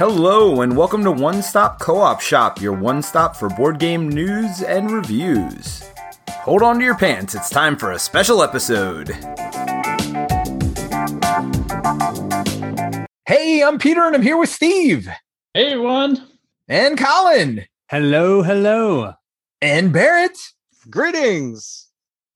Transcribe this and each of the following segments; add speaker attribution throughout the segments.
Speaker 1: Hello, and welcome to One Stop Co op Shop, your one stop for board game news and reviews. Hold on to your pants, it's time for a special episode. Hey, I'm Peter, and I'm here with Steve.
Speaker 2: Hey, everyone.
Speaker 1: And Colin.
Speaker 3: Hello, hello.
Speaker 1: And Barrett.
Speaker 4: Greetings.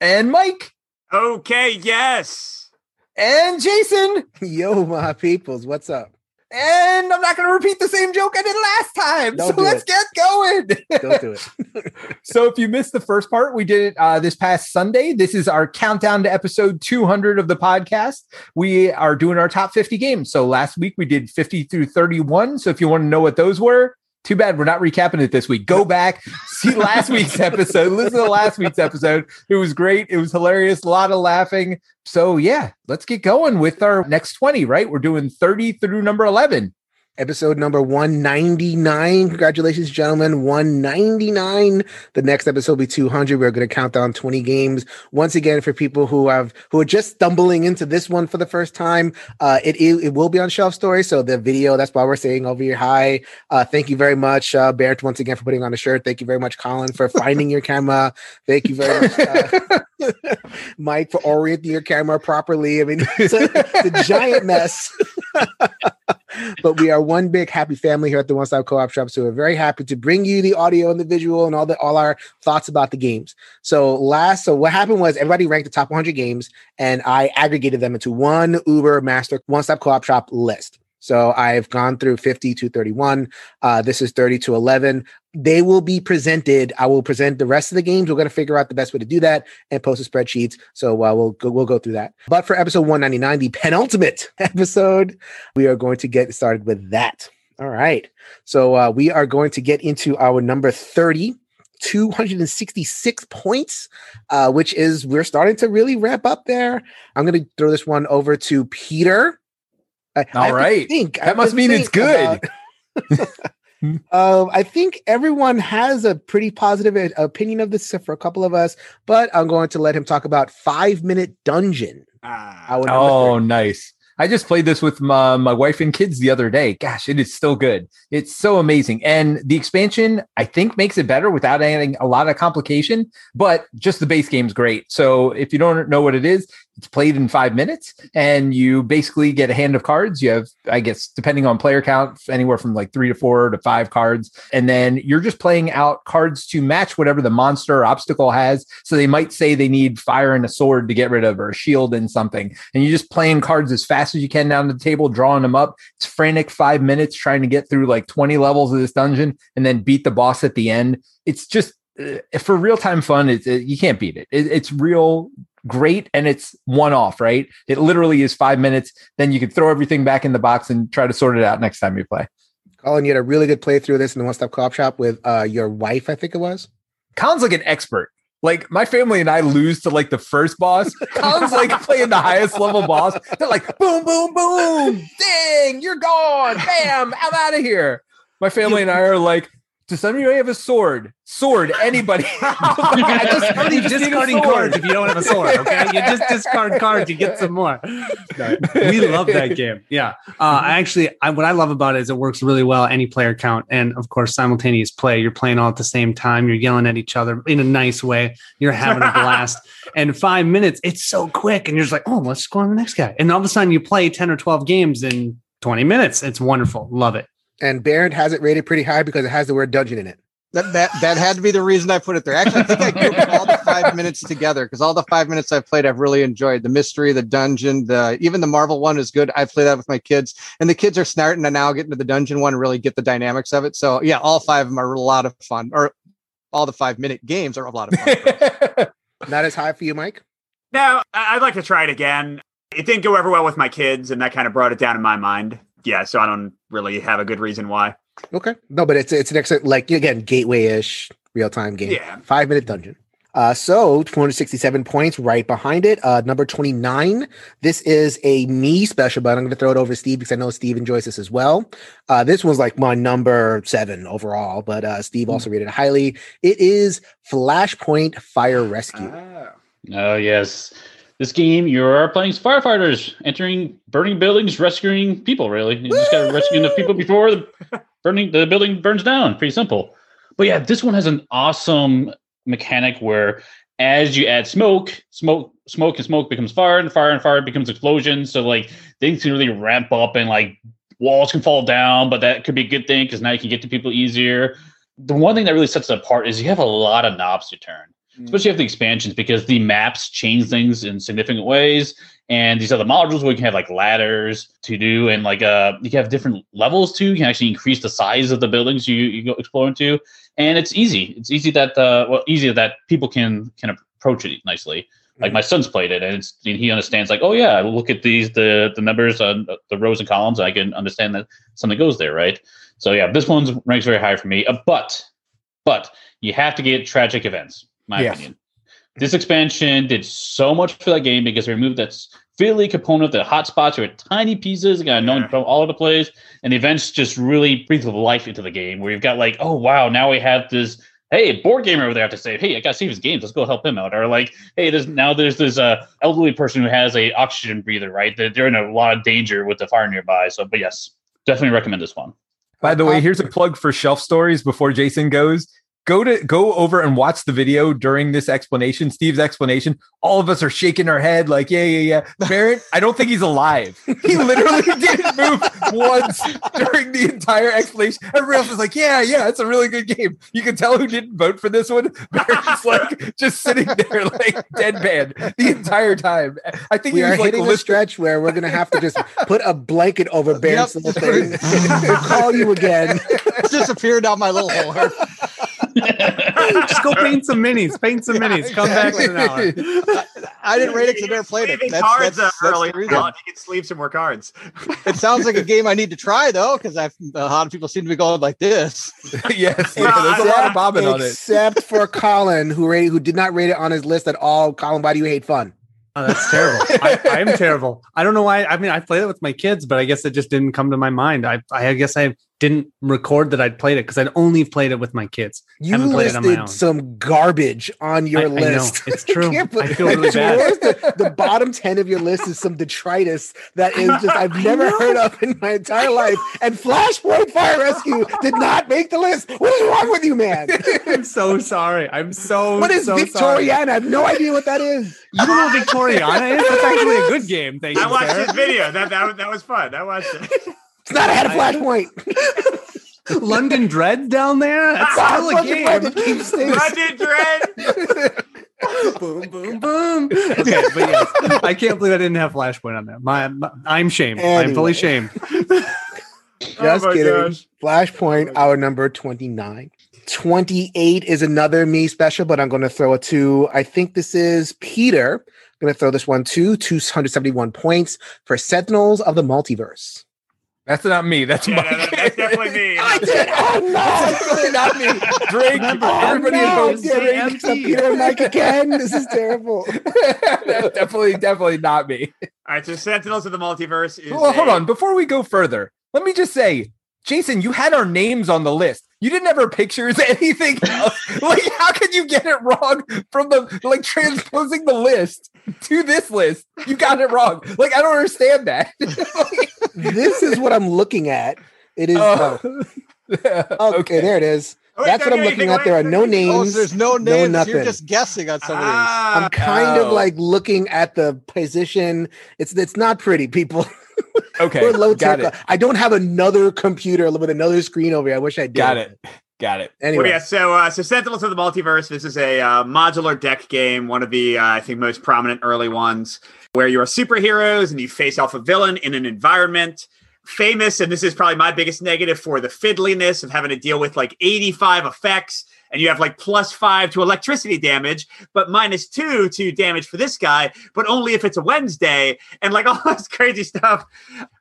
Speaker 1: And Mike.
Speaker 5: Okay, yes.
Speaker 1: And Jason.
Speaker 6: Yo, my peoples, what's up?
Speaker 1: And I'm not going to repeat the same joke I did last time.
Speaker 6: Don't
Speaker 1: so let's
Speaker 6: it.
Speaker 1: get going.
Speaker 6: Don't do it.
Speaker 1: so if you missed the first part, we did it uh, this past Sunday. This is our countdown to episode 200 of the podcast. We are doing our top 50 games. So last week we did 50 through 31. So if you want to know what those were, too bad we're not recapping it this week. Go back, see last week's episode, listen to last week's episode. It was great. It was hilarious. A lot of laughing. So yeah, let's get going with our next 20, right? We're doing 30 through number 11.
Speaker 6: Episode number 199. Congratulations, gentlemen. 199. The next episode will be 200. We're going to count down 20 games. Once again, for people who have who are just stumbling into this one for the first time, uh, it, it, it will be on Shelf Story. So the video, that's why we're saying over here, hi. Uh, thank you very much, uh, Barrett, once again, for putting on the shirt. Thank you very much, Colin, for finding your camera. Thank you very much, uh, Mike, for orienting your camera properly. I mean, it's a, it's a giant mess. but we are one big happy family here at the One Stop Co-op Shop. So we're very happy to bring you the audio and the visual and all the all our thoughts about the games. So last, so what happened was everybody ranked the top 100 games, and I aggregated them into one Uber Master One Stop Co-op Shop list. So I've gone through 50 to 31. Uh, this is 30 to 11. They will be presented. I will present the rest of the games. We're going to figure out the best way to do that and post the spreadsheets. So uh, we'll go, we'll go through that. But for episode 199, the penultimate episode, we are going to get started with that. All right. So uh, we are going to get into our number 30. 266 points, uh, which is we're starting to really wrap up there. I'm going to throw this one over to Peter. I, I
Speaker 1: All
Speaker 6: to
Speaker 1: right.
Speaker 6: think.
Speaker 1: That
Speaker 6: have
Speaker 1: must mean it's good.
Speaker 6: about- um, I think everyone has a pretty positive uh, opinion of this, except for a couple of us. But I'm going to let him talk about Five Minute Dungeon.
Speaker 5: Ah,
Speaker 1: Oh, nice. I just played this with my, my wife and kids the other day. Gosh, it is still good. It's so amazing. And the expansion, I think, makes it better without adding a lot of complication, but just the base game's great. So if you don't know what it is, it's played in five minutes and you basically get a hand of cards. You have, I guess, depending on player count, anywhere from like three to four to five cards. And then you're just playing out cards to match whatever the monster or obstacle has. So they might say they need fire and a sword to get rid of or a shield and something. And you're just playing cards as fast as you can down the table, drawing them up. It's frantic five minutes trying to get through like 20 levels of this dungeon and then beat the boss at the end. It's just uh, for real time fun. It, you can't beat it. it. It's real great and it's one off, right? It literally is five minutes. Then you can throw everything back in the box and try to sort it out next time you play.
Speaker 6: Colin, you had a really good playthrough of this in the One Stop Co-op Shop with uh, your wife, I think it was.
Speaker 1: Colin's like an expert. Like my family and I lose to like the first boss. Colin's like playing the highest level boss. They're like boom, boom, boom, ding, you're gone, bam, I'm out of here. My family and I are like, does somebody have a sword? Sword, anybody? I just,
Speaker 3: You're
Speaker 1: you just
Speaker 3: discarding cards if you don't have a sword. Okay, you just discard cards, you get some more. No, we love that game. Yeah, uh, I actually, I, what I love about it is it works really well any player count, and of course simultaneous play. You're playing all at the same time. You're yelling at each other in a nice way. You're having a blast. and five minutes, it's so quick, and you're just like, oh, let's go on the next guy. And all of a sudden, you play ten or twelve games in 20 minutes. It's wonderful. Love it.
Speaker 6: And Barrett has it rated pretty high because it has the word dungeon in it.
Speaker 4: That, that that had to be the reason I put it there. Actually, I think I grouped all the five minutes together because all the five minutes I've played, I've really enjoyed. The mystery, the dungeon, the even the Marvel one is good. I play that with my kids, and the kids are starting to now get into the dungeon one and really get the dynamics of it. So yeah, all five of them are a lot of fun, or all the five minute games are a lot of fun.
Speaker 6: Not as high for you, Mike.
Speaker 5: no, I- I'd like to try it again. It didn't go over well with my kids, and that kind of brought it down in my mind. Yeah, so I don't really have a good reason why.
Speaker 6: Okay. No, but it's it's an excellent, like again, gateway ish real time game.
Speaker 5: Yeah.
Speaker 6: Five minute dungeon. Uh, so 267 points right behind it. Uh, number 29. This is a me special, but I'm going to throw it over to Steve because I know Steve enjoys this as well. Uh, this was like my number seven overall, but uh, Steve also rated it highly. It is Flashpoint Fire Rescue.
Speaker 5: Ah.
Speaker 2: Oh yes, this game, you're playing firefighters, entering burning buildings, rescuing people. Really, you just got to rescue enough people before the burning the building burns down. Pretty simple. But yeah, this one has an awesome mechanic where as you add smoke, smoke, smoke and smoke becomes fire, and fire and fire becomes explosion. So like things can really ramp up, and like walls can fall down, but that could be a good thing because now you can get to people easier. The one thing that really sets it apart is you have a lot of knobs to turn especially after the expansions because the maps change things in significant ways. And these other modules where you can have like ladders to do and like uh you can have different levels too. You can actually increase the size of the buildings you, you go explore into. And it's easy. It's easy that uh well easy that people can can approach it nicely. Like my son's played it and, it's, and he understands like oh yeah look at these the the numbers on the rows and columns i can understand that something goes there right? So yeah this one's ranks very high for me. Uh, but but you have to get tragic events my
Speaker 1: Yes.
Speaker 2: opinion. This expansion did so much for that game because they removed that fiddly component. of The hotspots are tiny pieces, you got known
Speaker 5: Yeah.
Speaker 2: from all over the place, and the events just really breathe life into the game. Where you've got like, oh wow, now we have this. Hey, board gamer over there have to say, hey, I gotta save his games. Let's go help him out. Or like, hey, there's now there's this uh, elderly person who has a oxygen breather, right? They're, they're in a lot of danger with the fire nearby. So, but yes, definitely recommend this one.
Speaker 1: By the way, here's a plug for shelf stories before Jason goes. Go to go over and watch the video during this explanation, Steve's explanation. All of us are shaking our head like, yeah, yeah, yeah. Barrett, I don't think he's alive. He literally didn't move once during the entire explanation. Everybody else was like, yeah, yeah, it's a really good game. You can tell who didn't vote for this one. Barrett's like just sitting there like deadpan the entire time. I think
Speaker 6: We
Speaker 1: he
Speaker 6: are
Speaker 1: was like
Speaker 6: hitting the
Speaker 1: listening-
Speaker 6: stretch where we're gonna have to just put a blanket over Barrett's
Speaker 4: Yep.
Speaker 6: little thing. call you again.
Speaker 4: disappeared down my little hole.
Speaker 3: Just go paint some minis. Paint some minis. Come back in an hour.
Speaker 4: I didn't rate it because I
Speaker 5: You're
Speaker 4: never played it.
Speaker 5: sleeving
Speaker 4: That's,
Speaker 5: cards
Speaker 4: that's, that's
Speaker 5: early.
Speaker 4: the reason.
Speaker 5: on. You can sleeve some more cards.
Speaker 4: It sounds like a game I need to try though, because I've a lot of people seem to be going like this.
Speaker 1: yes, yeah, there's a lot of bobbing on it.
Speaker 6: Except for Colin, who rated, who did not rate it on his list at all. Colin, why do you hate fun?
Speaker 3: Oh, that's terrible. I, I'm terrible. I don't know why. I mean, I played it with my kids, but I guess it just didn't come to my mind. I, I guess I didn't record that I'd played it because I'd only played it with my kids.
Speaker 6: You
Speaker 3: Haven't played it on my
Speaker 6: listed
Speaker 3: own.
Speaker 6: some garbage on your
Speaker 3: I- I know.
Speaker 6: list.
Speaker 3: It's true.
Speaker 6: can't
Speaker 3: I feel really bad.
Speaker 6: The, the bottom 10 of your list is some detritus that is just, I've never heard of in my entire life. And Flashpoint Fire Rescue did not make the list. What is wrong with you, man?
Speaker 3: I'm so sorry. I'm so.
Speaker 6: What is
Speaker 3: so sorry.
Speaker 6: Victoriana? I have no idea what that is.
Speaker 3: You don't know what Victoriana is? That's actually a good game. Thank you.
Speaker 5: I watched
Speaker 3: Sarah.
Speaker 5: his video. That, that that was fun. I watched it.
Speaker 6: It's not ahead of Flashpoint.
Speaker 3: London Dread down there. That's
Speaker 6: Ah,
Speaker 3: still a
Speaker 6: fucking
Speaker 3: game.
Speaker 6: fucking keep.
Speaker 5: London Dread.
Speaker 3: boom, boom, boom. Okay, but yes, I can't believe I didn't have Flashpoint on there. My, my- I'm shamed. I'm fully shamed.
Speaker 6: Just
Speaker 5: Oh my
Speaker 6: kidding.
Speaker 5: gosh.
Speaker 6: Flashpoint, our number 29. 28 is another me special, but I'm going to throw it to, I think this is Peter. I'm going to throw this one to 271 points for Sentinels of the Multiverse.
Speaker 1: That's not me. That's
Speaker 5: Yeah,
Speaker 1: Mike.
Speaker 5: that- that's definitely me.
Speaker 6: I did. Oh,
Speaker 1: That's
Speaker 6: no.
Speaker 1: definitely not me. Drake,
Speaker 3: Remember,
Speaker 1: everybody
Speaker 3: I'm
Speaker 1: in
Speaker 3: not.
Speaker 1: votes Drake.
Speaker 3: empty.
Speaker 6: Peter and Mike again. This is terrible.
Speaker 1: That's definitely, definitely not me.
Speaker 5: All right, so Sentinels of the Multiverse is.
Speaker 1: Well, hold on. Before we go further, let me just say, Jason, you had our names on the list. You didn't have our pictures, anything else. like, how can you get it wrong from the like transposing the list to this list? You got it wrong. Like, I don't understand that.
Speaker 6: This is what I'm looking at. It is.
Speaker 1: Oh.
Speaker 6: oh, okay, there it is.
Speaker 5: Oh, wait,
Speaker 6: That's what I'm looking at. There are no names.
Speaker 4: Oh, there's no
Speaker 6: no
Speaker 4: names.
Speaker 6: nothing.
Speaker 4: You're just guessing on some of these.
Speaker 5: Ah,
Speaker 6: I'm kind of
Speaker 1: Oh.
Speaker 6: like looking at the position. It's it's not pretty, people.
Speaker 1: Okay,
Speaker 6: We're low
Speaker 1: got
Speaker 6: tech.
Speaker 1: it.
Speaker 6: I don't have another computer with another screen over here. I wish I did.
Speaker 1: Got it. Got it.
Speaker 6: Anyway,
Speaker 5: Well, yeah. So, uh, so Sentinels of the Multiverse. This is a uh, modular deck game, one of the uh, I think most prominent early ones, where you are superheroes and you face off a villain in an environment. Famous, and this is probably my biggest negative for the fiddliness of having to deal with like 85 effects, and you have like plus five to electricity damage, but minus two to damage for this guy, but only if it's a Wednesday, and like all this crazy stuff.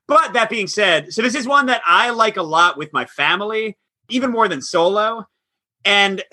Speaker 5: But that being said, so this is one that I like a lot with my family, even more than solo. And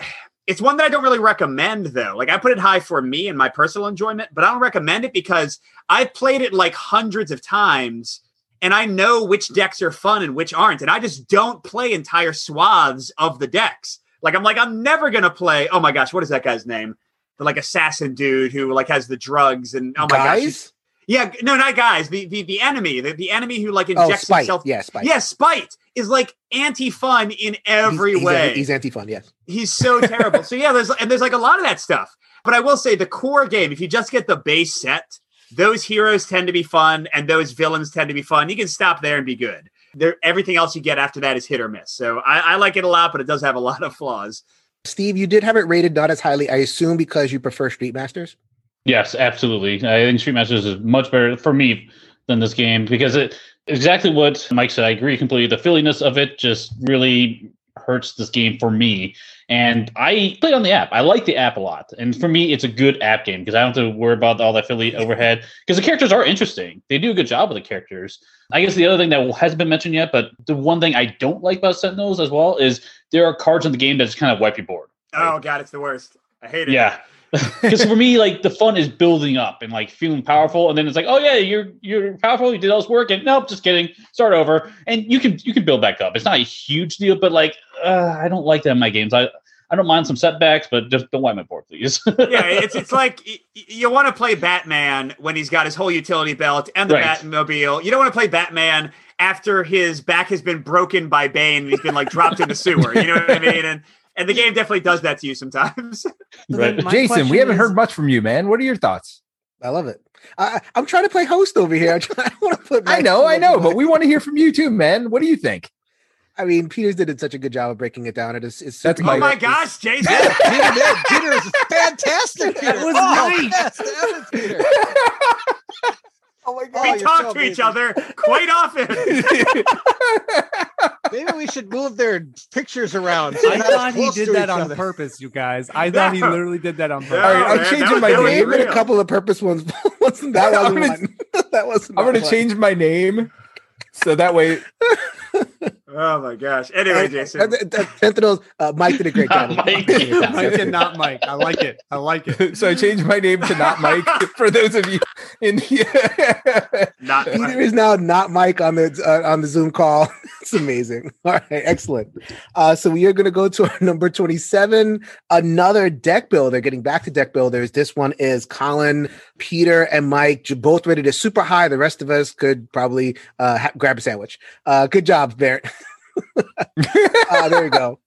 Speaker 5: it's one that I don't really recommend though. Like I put it high for me and my personal enjoyment, but I don't recommend it because I've played it like hundreds of times and I know which decks are fun and which aren't. And I just don't play entire swaths of the decks. Like I'm like, I'm never gonna play. Oh my gosh, what is that guy's name? the like assassin dude who like has the drugs and oh my gosh. Yeah, no, not guys. The the, the enemy, the, the enemy who like
Speaker 6: Oh,
Speaker 5: injects
Speaker 6: Spite.
Speaker 5: himself.
Speaker 6: Yeah, Spite.
Speaker 5: Yeah, Spite is like anti-fun in every
Speaker 6: he's,
Speaker 5: way.
Speaker 6: He's, he's anti-fun, yes.
Speaker 5: He's so terrible. so yeah, there's and there's like a lot of that stuff. But I will say the core game, if you just get the base set, those heroes tend to be fun and those villains tend to be fun. You can stop there and be good. There, everything else you get after that is hit or miss. So I, I like it a lot, but it does have a lot of flaws.
Speaker 6: Steve, you did have it rated not as highly, I assume because you prefer Street Masters?
Speaker 2: Yes, absolutely. I think Street Masters is much better for me than this game because it exactly what Mike said. I agree completely. The filliness of it just really hurts this game for me. And I play on the app. I like the app a lot. And for me, it's a good app game because I don't have to worry about all the affiliate overhead because the characters are interesting. They do a good job with the characters. I guess the other thing that hasn't been mentioned yet, but the one thing I don't like about Sentinels as well is there are cards in the game that just kind of wipe your board.
Speaker 5: Oh god, it's the worst. I hate it.
Speaker 2: Yeah. Because for me, like the fun is building up and like feeling powerful, and then it's like, oh yeah, you're you're powerful, you did all this work, and nope, just kidding, start over, and you can you can build back up. It's not a huge deal, but like uh, I don't like that in my games. I I don't mind some setbacks, but just don't wipe my board, please.
Speaker 5: yeah, it's it's like you want to play Batman when he's got his whole utility belt and the
Speaker 2: Right.
Speaker 5: Batmobile. You don't want to play Batman after his back has been broken by Bane and he's been like dropped in the sewer. You know what I mean? And and the game definitely does that to you sometimes.
Speaker 2: right.
Speaker 1: Jason, we haven't
Speaker 3: is-
Speaker 1: heard much from you, man. What are your thoughts?
Speaker 6: I love it. I, I'm trying to play host over here. I'm trying, I want to put.
Speaker 1: I know, I know, but we want to hear from you too, man. What do you think?
Speaker 6: I mean, Peters did such a good job of breaking it down. It is. It's
Speaker 1: That's
Speaker 6: super
Speaker 5: oh my gosh, Jason!
Speaker 4: Yeah, Peter did. Peter is fantastic. Peter.
Speaker 3: That was
Speaker 4: oh,
Speaker 3: right.
Speaker 4: best ever, Peter.
Speaker 6: Oh my
Speaker 5: we
Speaker 6: god!
Speaker 4: you're
Speaker 5: talk
Speaker 4: so
Speaker 5: to each other quite often.
Speaker 4: Maybe we should move their pictures around. so
Speaker 3: I
Speaker 4: they're not as
Speaker 3: thought he did that on
Speaker 4: other.
Speaker 3: purpose, you guys. I thought he literally did that on
Speaker 5: No,
Speaker 3: purpose.
Speaker 1: All right, I'm
Speaker 5: man,
Speaker 1: changing my name.
Speaker 6: Name and
Speaker 5: real.
Speaker 6: a couple of purpose ones. wasn't that
Speaker 1: I'm
Speaker 6: wasn't
Speaker 1: gonna-
Speaker 6: one? that wasn't.
Speaker 1: I'm gonna change my name so that way.
Speaker 5: Oh my gosh. Anyway, Jason.
Speaker 6: Sentinels. Uh, Mike did a great job.
Speaker 2: Mike.
Speaker 3: Mike and not Mike. I like it. I like it.
Speaker 1: So I changed my name to not Mike for those of you in here.
Speaker 5: Not
Speaker 6: Peter is now not Mike on the uh, on the Zoom call. it's amazing. All right, excellent. Uh, so we are going to go to our number twenty seven. Another deck builder. Getting back to deck builders. This one is Colin, Peter, and Mike. Both rated as super high. The rest of us could probably uh, ha- grab a sandwich. Uh, good job, Barrett. uh, there you go.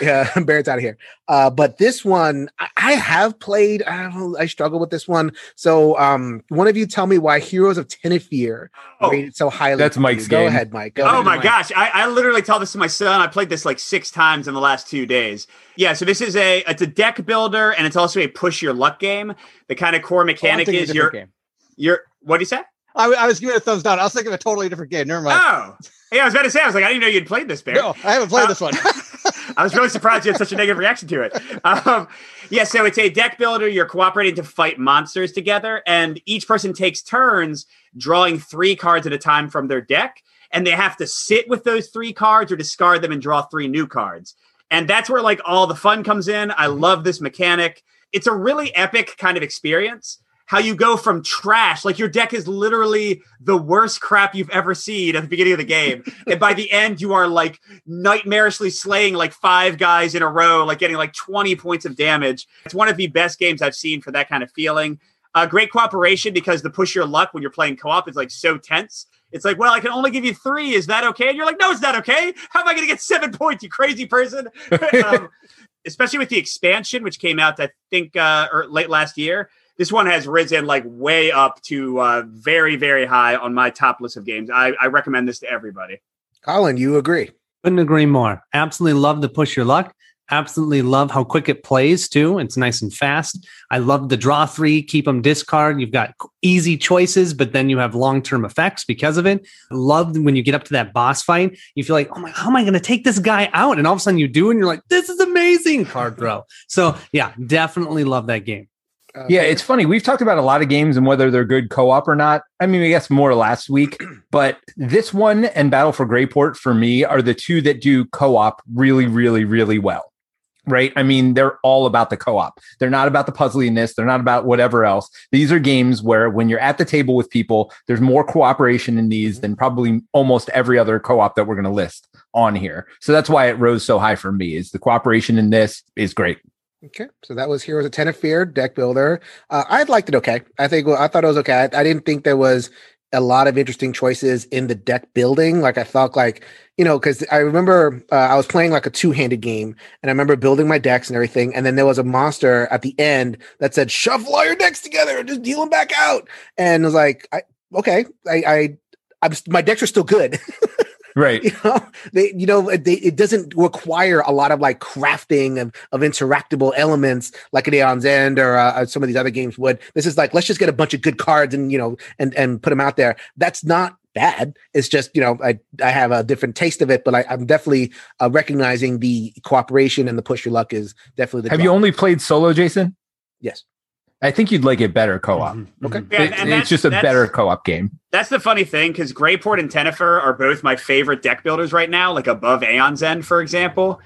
Speaker 6: Yeah, Barrett's out of here. Uh, but this one, I, I have played. I. I struggle with this one. So, um, one of you tell me why Heroes of Tenefyr
Speaker 5: Oh.
Speaker 6: rated so highly.
Speaker 1: That's Mike's
Speaker 6: you. Go
Speaker 1: game.
Speaker 6: ahead, Mike. Go
Speaker 5: Oh
Speaker 6: ahead,
Speaker 5: my
Speaker 6: Mike.
Speaker 5: gosh. I, I literally tell this to my son. I played this like six times in the last two days. Yeah, so this is a it's a deck builder and it's also a push your luck game. The kind of core
Speaker 4: Oh,
Speaker 5: mechanic
Speaker 4: thinking a
Speaker 5: is
Speaker 4: different
Speaker 5: you're
Speaker 4: game.
Speaker 5: you're what do you say?
Speaker 4: I, I was giving it a thumbs down. I was thinking of a totally different game. Never mind.
Speaker 5: Oh. Yeah, I was about to say, I was like, I didn't know you'd played this, Bear.
Speaker 4: no, I haven't played
Speaker 5: Uh,
Speaker 4: this one.
Speaker 5: I was really surprised you had such a negative reaction to it. Um, yeah, so it's a deck builder. You're cooperating to fight monsters together, and each person takes turns drawing three cards at a time from their deck, and they have to sit with those three cards or discard them and draw three new cards. And that's where like all the fun comes in. I love this mechanic. It's a really epic kind of experience. How you go from trash, like your deck is literally the worst crap you've ever seen at the beginning of the game. and by the end, you are like nightmarishly slaying like five guys in a row, like getting like 20 points of damage. It's one of the best games I've seen for that kind of feeling. Uh, great cooperation because the push your luck when you're playing co-op is like so tense. It's like, well, I can only give you three. Is that okay? And you're like, no, it's not okay. How am I going to get seven points, you crazy person? um, especially with the expansion, which came out, I think, uh, or late last year. This one has risen like way up to uh, very, very high on my top list of games. I, I recommend this to everybody.
Speaker 6: Colin, you agree?
Speaker 3: Couldn't agree more. Absolutely love the push your luck. Absolutely love how quick it plays too. It's nice and fast. I love the draw three, keep them discard. You've got easy choices, but then you have long term effects because of it. Love when you get up to that boss fight. You feel like, oh my, how am I going to take this guy out? And all of a sudden you do, and you're like, this is amazing. Card throw. So yeah, definitely love that game.
Speaker 6: Uh,
Speaker 1: Yeah, it's funny. We've talked about a lot of games and whether they're good co-op or not. I mean, I guess more last week, but this one and Battle for Greyport for me are the two that do co-op really, really, really well. Right? I mean, they're all about the co-op. They're not about the puzzliness. They're not about whatever else. These are games where when you're at the table with people, there's more cooperation in these than probably almost every other co-op that we're going to list on here. So that's why it rose so high for me. Is the cooperation in this is great.
Speaker 6: Okay, so that was Heroes of fear deck builder. Uh, I liked it okay. I think well, I thought it was okay. I, I didn't think there was a lot of interesting choices in the deck building. Like I felt like you know because I remember uh, I was playing like a two handed game, and I remember building my decks and everything. And then there was a monster at the end that said "Shuffle all your decks together and just deal them back out." And I was like, I, okay, I, I I'm, my decks are still good.
Speaker 1: Right.
Speaker 6: you know they you know they, it doesn't require a lot of like crafting of, of interactable elements like an aeon's end or uh, some of these other games would. This is like let's just get a bunch of good cards and you know and and put them out there. That's not bad. It's just you know i i have a different taste of it but I, i'm definitely uh, recognizing the cooperation and the push your luck is definitely the
Speaker 1: Have you only played solo, Jason?
Speaker 6: yes
Speaker 1: I think you'd like it better co-op.
Speaker 3: Mhm,
Speaker 6: Okay.
Speaker 3: mhm.
Speaker 5: Yeah,
Speaker 1: It-
Speaker 5: and
Speaker 1: it's just a better co-op game.
Speaker 5: That's the funny thing because Greyport and Tenefyr are both my favorite deck builders right now, like above Aeon's End, for example.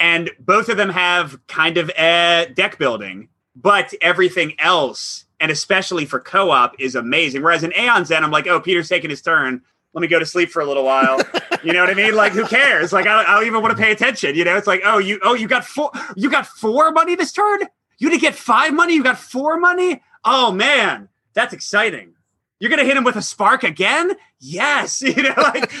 Speaker 5: And both of them have kind of uh, deck building, but everything else, and especially for co op, is amazing. Whereas in Aeon's End, I'm like, oh, Peter's taking his turn. Let me go to sleep for a little while. you know what I mean? Like, who cares? Like, I don't, I don't even want to pay attention. You know, it's like, oh, you, oh, you got four, you got four money this turn. You didn't get five money. You got four money. Oh man, that's exciting. You're gonna hit him with a spark again? Yes. You know, like,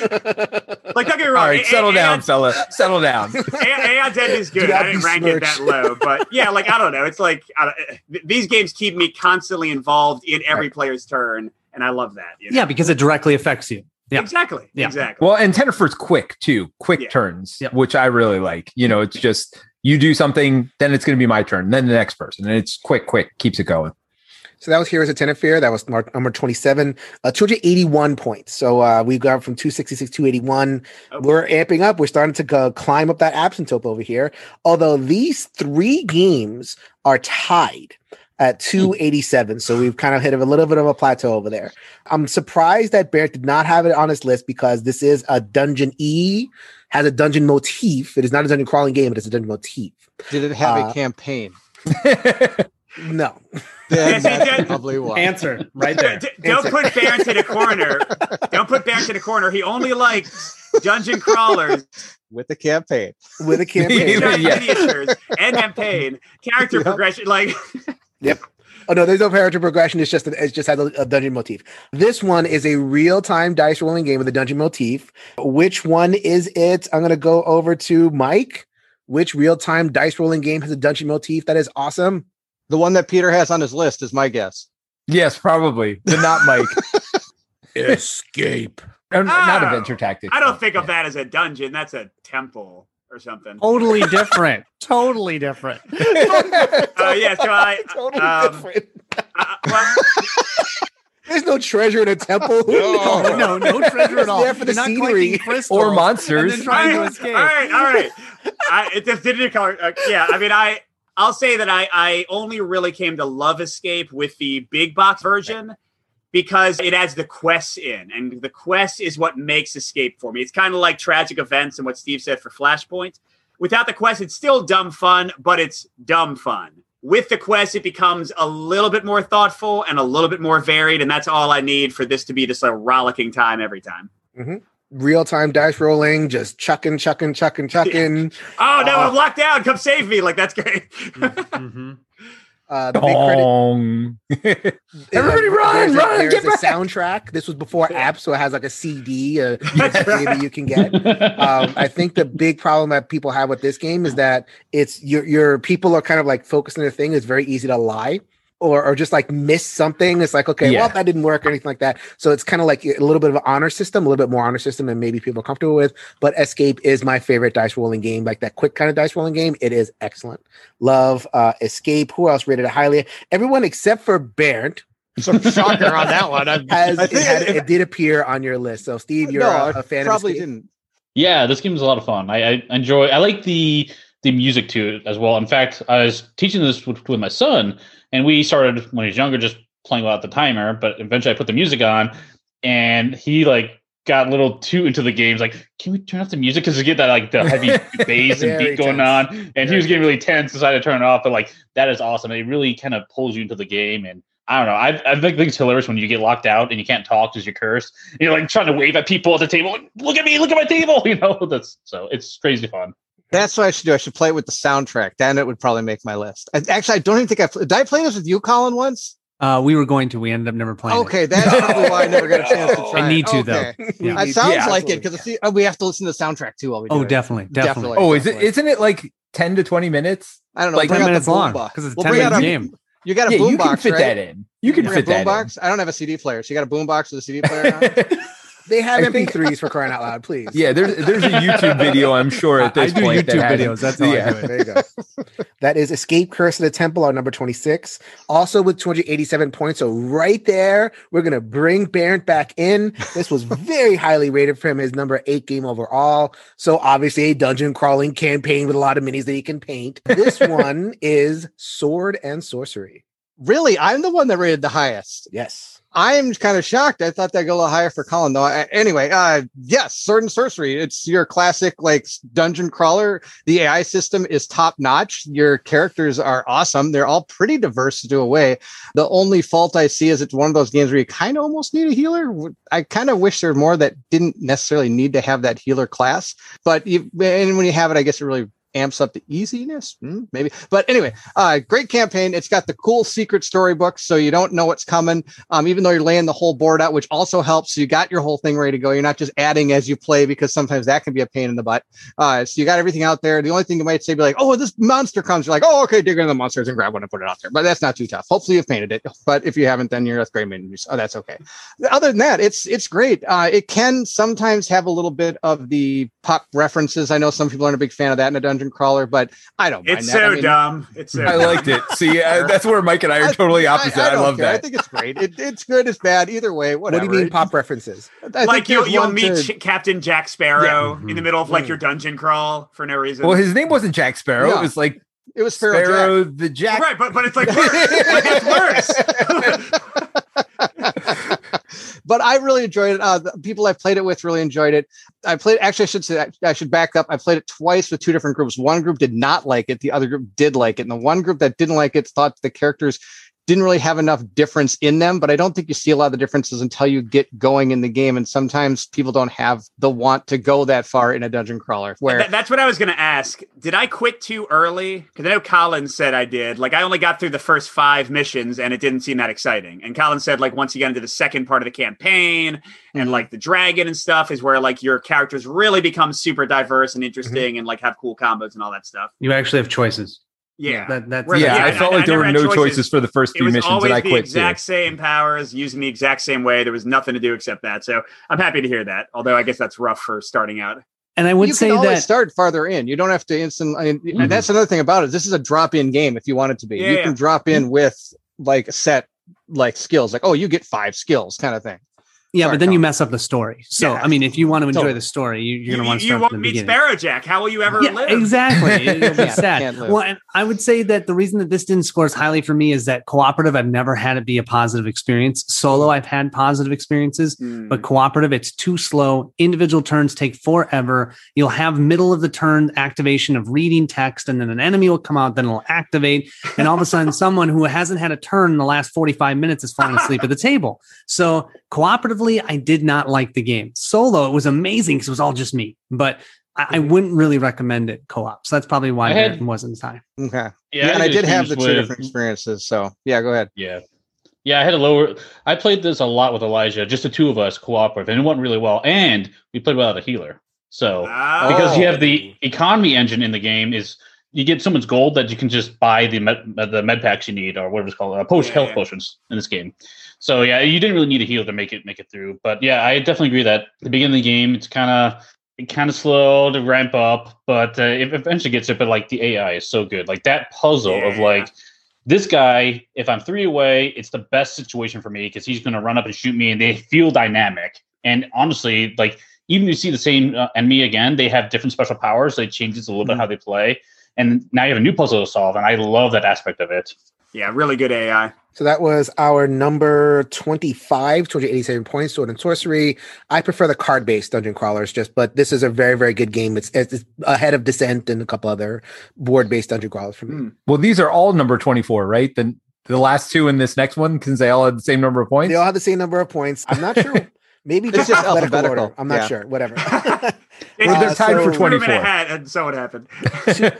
Speaker 5: like don't get me wrong.
Speaker 1: All right,
Speaker 5: A-
Speaker 1: settle
Speaker 5: A-
Speaker 1: down,
Speaker 5: Aeon-
Speaker 1: fella. Settle down.
Speaker 5: A- Aeon's End is good.
Speaker 6: not
Speaker 5: I didn't
Speaker 6: be
Speaker 5: rank it that low, but yeah, like I don't know. It's like I don't, uh, these games keep me constantly involved in every player's turn, and I love that. You know?
Speaker 3: Yeah, because it directly affects you. Yeah.
Speaker 5: exactly.
Speaker 3: Yeah.
Speaker 5: Exactly.
Speaker 1: Well, and Tenefyr's quick too, quick
Speaker 5: Yeah.
Speaker 1: turns,
Speaker 3: Yeah.
Speaker 1: which I really like. You know, it's just you do something, then it's going to be my turn, then the next person, and it's quick, quick, keeps it going.
Speaker 6: So that was Heroes of Tenefyr. That was mar- number 27, uh, 281 points. So uh, we got from 266, 281.
Speaker 5: Oh.
Speaker 6: We're amping up. We're starting to go, climb up that asymptote over here. Although these three games are tied at 287. So we've kind of hit a little bit of a plateau over there. I'm surprised that Barrett did not have it on his list because this is a dungeon E, has a dungeon motif. It is not a dungeon crawling game, but it's a dungeon motif.
Speaker 4: Did it have
Speaker 6: Uh,
Speaker 4: a campaign?
Speaker 6: No.
Speaker 4: Then that's probably why.
Speaker 3: Answer right there.
Speaker 5: D- don't
Speaker 6: Answer.
Speaker 5: put Barrett in a corner. Don't put Barrett in a corner. He only likes dungeon crawlers
Speaker 4: with a campaign.
Speaker 6: With a campaign.
Speaker 1: Yeah.
Speaker 5: miniatures and campaign, character
Speaker 4: Yep.
Speaker 5: progression. Like,
Speaker 6: Oh no, there's no character progression. It's just a, it's just has a, a dungeon motif. This one is a real time dice rolling game with a dungeon motif. Which one is it? I'm gonna go over to Mike. Which real time dice rolling game has a dungeon motif that is awesome?
Speaker 4: The one that Peter has on his list is my guess.
Speaker 1: yes, probably, but not Mike.
Speaker 6: Escape.
Speaker 1: Not
Speaker 5: Oh,
Speaker 1: Adventure Tactics.
Speaker 5: I don't think of that as a dungeon. That's a temple or something.
Speaker 3: Totally different. totally different.
Speaker 5: Uh, yeah, so I,
Speaker 6: totally
Speaker 5: um,
Speaker 6: different.
Speaker 5: uh, well,
Speaker 6: There's no treasure in a temple.
Speaker 3: No, no, no treasure at all.
Speaker 6: there for the
Speaker 3: You're
Speaker 6: scenery.
Speaker 3: collecting
Speaker 1: or monsters.
Speaker 3: then trying to
Speaker 5: all right,
Speaker 3: escape.
Speaker 5: all right, all right. I, it just didn't color. Uh, yeah, I mean, I I'll say that I I only really came to love Escape with the big box version because it adds the quests in, and the quest is what makes Escape for me. It's kind of like tragic events and what Steve said for Flashpoint. Without the quest, it's still dumb fun, but it's dumb fun. With the quest, it becomes a little bit more thoughtful and a little bit more varied, and that's all I need for this to be just a rollicking time every time.
Speaker 6: Real time dice rolling, just chucking, chucking, chucking, chucking.
Speaker 5: Oh no,
Speaker 6: Uh,
Speaker 5: I'm locked down. Come save me! Like that's great.
Speaker 3: Mhm.
Speaker 6: Uh, the big credit.
Speaker 1: Everybody run,
Speaker 6: there's a-
Speaker 1: run,
Speaker 6: There's
Speaker 1: get
Speaker 6: a
Speaker 1: back.
Speaker 6: soundtrack. This was before apps, so it has like a CD, a
Speaker 5: That's
Speaker 6: USB that you can get. Um, I think the big problem that people have with this game is that it's your your people are kind of like focused on their thing. It's very easy to lie. Or, or just like miss something. It's like, okay,
Speaker 1: Yeah.
Speaker 6: well, that didn't work or anything like that. So it's kind of like a little bit of an honor system, a little bit more honor system than maybe people are comfortable with. But Escape is my favorite dice rolling game, like that quick kind of dice rolling game. It is excellent. Love uh, Escape. Who else rated it highly? Everyone except for Bernd,
Speaker 4: Some shocker on that one.
Speaker 6: Has
Speaker 4: I
Speaker 6: it, had,
Speaker 4: it-
Speaker 6: it did appear on your list. So Steve, you're
Speaker 4: no,
Speaker 6: a,
Speaker 4: I
Speaker 6: a fan
Speaker 4: probably
Speaker 6: of Escape.
Speaker 4: didn't.
Speaker 2: Yeah, this game is a lot of fun. I, I enjoy. I like the the music to it as well. In fact, I was teaching this with, with my son, and we started when he was younger, just playing without the timer. But eventually, I put the music on, and he like got a little too into the games. Like, can we turn off the music because you get that like the heavy bass and beat going
Speaker 6: tense.
Speaker 2: on? And he was getting really tense. Decided to turn it off, but like that is awesome. It really kind of pulls you into the game and. I don't know. I, I think, think it's hilarious when you get locked out and you can't talk because you're cursed. And you're like trying to wave at people at the table. Like, Look at me! Look at my table! You know that's so it's crazy fun.
Speaker 4: That's what I should do. I should play it with the soundtrack. Then it would probably make my list. I, actually, I don't even think I did. I play this with you, Colin, once.
Speaker 3: Uh, we were going to. We ended up never playing. it.
Speaker 4: Okay, that's probably why I never got a chance to try.
Speaker 3: I need
Speaker 4: it.
Speaker 3: to, though.
Speaker 4: Okay.
Speaker 3: Yeah.
Speaker 4: It sounds
Speaker 1: Yeah,
Speaker 4: like it because oh, we have to listen to the soundtrack too while we do
Speaker 3: Oh,
Speaker 4: it.
Speaker 3: definitely, definitely.
Speaker 1: Oh, is it?
Speaker 4: definitely.
Speaker 1: Isn't it like ten to twenty minutes?
Speaker 4: I don't know.
Speaker 1: like
Speaker 3: 10 minutes long because it's a
Speaker 4: We'll
Speaker 3: 10
Speaker 4: bring out
Speaker 3: minute
Speaker 4: a-
Speaker 3: game.
Speaker 4: You got a
Speaker 1: yeah, you
Speaker 4: boombox,
Speaker 1: can fit
Speaker 4: right?
Speaker 1: that in. You can
Speaker 4: bring
Speaker 1: fit
Speaker 4: a
Speaker 1: that
Speaker 4: boombox. I don't have a CD player, so you got a boombox with a CD player. on it?
Speaker 1: in.
Speaker 6: They have
Speaker 1: I
Speaker 6: MP3s for crying out loud, please.
Speaker 1: yeah, there's there's a YouTube video I'm sure at
Speaker 3: I
Speaker 1: this
Speaker 3: do
Speaker 1: point that
Speaker 3: YouTube
Speaker 1: has it.
Speaker 3: videos. That's how I do it.
Speaker 6: There you go. that is Escape Curse of the Temple, our number 26. Also with 287 points. So right there, we're going to bring Barrett back in. This was very highly rated for him, his number eight game overall. So obviously a dungeon crawling campaign with a lot of minis that he can paint. This one is Sword and Sorcery.
Speaker 4: really, I'm the one that rated the highest.
Speaker 6: Yes.
Speaker 4: I'm kind of shocked. I thought that'd go a little higher for Colin, though. I, anyway, uh, yes, Sword and Sorcery. It's your classic like dungeon crawler. The AI system is top notch. Your characters are awesome. They're all pretty diverse to do away. The only fault I see is it's one of those games where you kind of almost need a healer. I kind of wish there were more that didn't necessarily need to have that healer class. But you, and when you have it, I guess it really amps up the easiness Hmm, maybe but anyway uh great campaign it's got the cool secret storybook so you don't know what's coming um, even though you're laying the whole board out, which also helps. So you got your whole thing ready to go. You're not just adding as you play because sometimes that can be a pain in the butt. Uh, so you got everything out there. The only thing you might say be like, oh, this monster comes. You're like, oh, okay, dig into the monsters and grab one and put it out there. But that's not too tough. Hopefully you've painted it. But if you haven't, then you're a great menu. Oh, that's okay. Other than that, it's it's great. Uh, it can sometimes have a little bit of the pop references. I know some people aren't a big fan of that in a dungeon crawler, but I don't mind
Speaker 5: It's
Speaker 4: that.
Speaker 5: so
Speaker 4: I mean,
Speaker 5: dumb. It's so
Speaker 1: I
Speaker 5: dumb.
Speaker 1: liked it. See, uh, that's where Mike and I are totally opposite. I,
Speaker 4: don't
Speaker 1: love
Speaker 4: care. I think it's great. It, it's good. It's bad. Either way, Whatever.
Speaker 6: What do you mean
Speaker 4: It-
Speaker 6: pop references?
Speaker 4: I
Speaker 5: like you'll, you'll meet
Speaker 4: to-
Speaker 5: Captain Jack Sparrow in the middle of like
Speaker 6: Mm.
Speaker 5: your dungeon crawl for no reason.
Speaker 1: well, his name wasn't Jack Sparrow.
Speaker 4: No.
Speaker 1: It was like
Speaker 4: It was Sparrow,
Speaker 1: Sparrow,
Speaker 4: Jack.
Speaker 1: the Jack.
Speaker 5: right, but but it's like worse. like, it's worse.
Speaker 4: but I really enjoyed it. Uh, the people I've played it with really enjoyed it. I played. Actually, I should say I should back up. I played it twice with two different groups. One group did not like it. The other group did like it. And the one group that didn't like it thought the characters didn't really have enough difference in them. But I don't think you see a lot of the differences until you get going in the game. And sometimes people don't have the want to go that far in a dungeon crawler. Where
Speaker 5: Th- that's what I was going to ask. Did I quit too early? Because I know Colin said I did. Like I only got through the first five missions, and it didn't seem that exciting. And Colin said like once you get into the second part of the campaign and hmm. like the dragon and stuff is where like your characters really become super diverse and mm-hmm. interesting and like have cool combos and all that stuff.
Speaker 3: You actually have choices.
Speaker 5: Yeah.
Speaker 3: That, that's
Speaker 5: Whereas-
Speaker 1: Yeah,
Speaker 5: Yeah,
Speaker 1: I
Speaker 5: I-
Speaker 1: felt
Speaker 5: I
Speaker 1: like there
Speaker 5: never
Speaker 1: were no
Speaker 5: choices.
Speaker 1: choices for the first few missions, and I
Speaker 5: the
Speaker 1: quit
Speaker 5: exact
Speaker 1: too.
Speaker 5: same powers, using the exact same way. There was nothing to do except that. So I'm happy to hear that. Although I guess that's rough for starting out.
Speaker 3: and I would
Speaker 4: you
Speaker 3: say
Speaker 4: can
Speaker 3: that
Speaker 4: start farther in. You don't have to instant. I mean,
Speaker 3: Mhm.
Speaker 4: And that's another thing about it. This is a drop-in game. If you want it to be,
Speaker 5: Yeah,
Speaker 4: you
Speaker 5: yeah.
Speaker 4: can drop in with like set like skills, like oh, you get five skills, kind of thing.
Speaker 3: Yeah, but then you mess up the story. So
Speaker 5: Yeah.
Speaker 3: I mean, if you want to enjoy
Speaker 4: Totally.
Speaker 3: the story, you, you're going to want to
Speaker 5: you
Speaker 3: start
Speaker 5: won't
Speaker 3: from the
Speaker 5: meet
Speaker 3: beginning.
Speaker 5: Sparrow Jack. How will you ever
Speaker 3: yeah,
Speaker 5: live?
Speaker 3: exactly. It'll be
Speaker 4: Yeah,
Speaker 3: sad. Well, and I would say that the reason that this didn't score as highly for me is that cooperative, I've never had it be a positive experience. Solo, I've had positive experiences,
Speaker 5: Hmm.
Speaker 3: but cooperative, it's too slow. Individual turns take forever. You'll have middle of the turn activation of reading text, and then an enemy will come out, then it'll activate. And all of a sudden, someone who hasn't had a turn in the last 45 minutes is falling asleep at the table. So, cooperatively, I did not like the game. Solo, it was amazing because it was all just me, but I, I wouldn't really recommend it co op. So, that's probably why
Speaker 2: I had-
Speaker 3: it wasn't as high.
Speaker 4: Okay.
Speaker 2: Yeah,
Speaker 4: Yeah, and I did have the two
Speaker 2: with-
Speaker 4: different experiences. So yeah, go ahead.
Speaker 2: Yeah. Yeah, I had a lower. I played this a lot with Elijah, just the two of us cooperative, and it went really well. And we played without a healer. So
Speaker 5: Ah.
Speaker 2: because you have
Speaker 4: Oh.
Speaker 2: the economy engine in the game, is you get someone's gold that you can just buy the med, the med packs you need or whatever it's called, uh, potion,
Speaker 5: Yeah,
Speaker 2: health potions in this game. So yeah, you didn't really need a heal to make it make it through. But yeah, I definitely agree that the beginning of the game it's kind of it kind of slow to ramp up, but uh, it eventually gets it. But like the AI is so good, like that puzzle of like this guy. If I'm three away, it's the best situation for me because he's going to run up and shoot me, and they feel dynamic. And honestly, like even if you see the same uh, enemy again, they have different special powers. So it changes a little bit how they play. And now you have a new puzzle to solve, and I love that aspect of it.
Speaker 5: Yeah, really good AI.
Speaker 6: So that was our number 25, 287 points, Sword and Sorcery. I prefer the card based dungeon crawlers, just but this is a very, very good game. It's, it's ahead of Descent and a couple other board based dungeon crawlers for me.
Speaker 5: Hmm.
Speaker 1: Well, these are all number 24, right? Then the last two in this next one, because they all had the same number of points.
Speaker 6: They all have the same number of points. I'm not sure. Maybe
Speaker 4: It's
Speaker 6: just,
Speaker 4: just
Speaker 6: alphabetical,
Speaker 4: alphabetical.
Speaker 6: order. I'm not
Speaker 4: Yeah.
Speaker 6: sure. Whatever.
Speaker 1: Well, they're
Speaker 6: Uh,
Speaker 1: tied
Speaker 6: so-
Speaker 1: for
Speaker 5: Put him in
Speaker 1: 24.
Speaker 5: hat, and so it happened.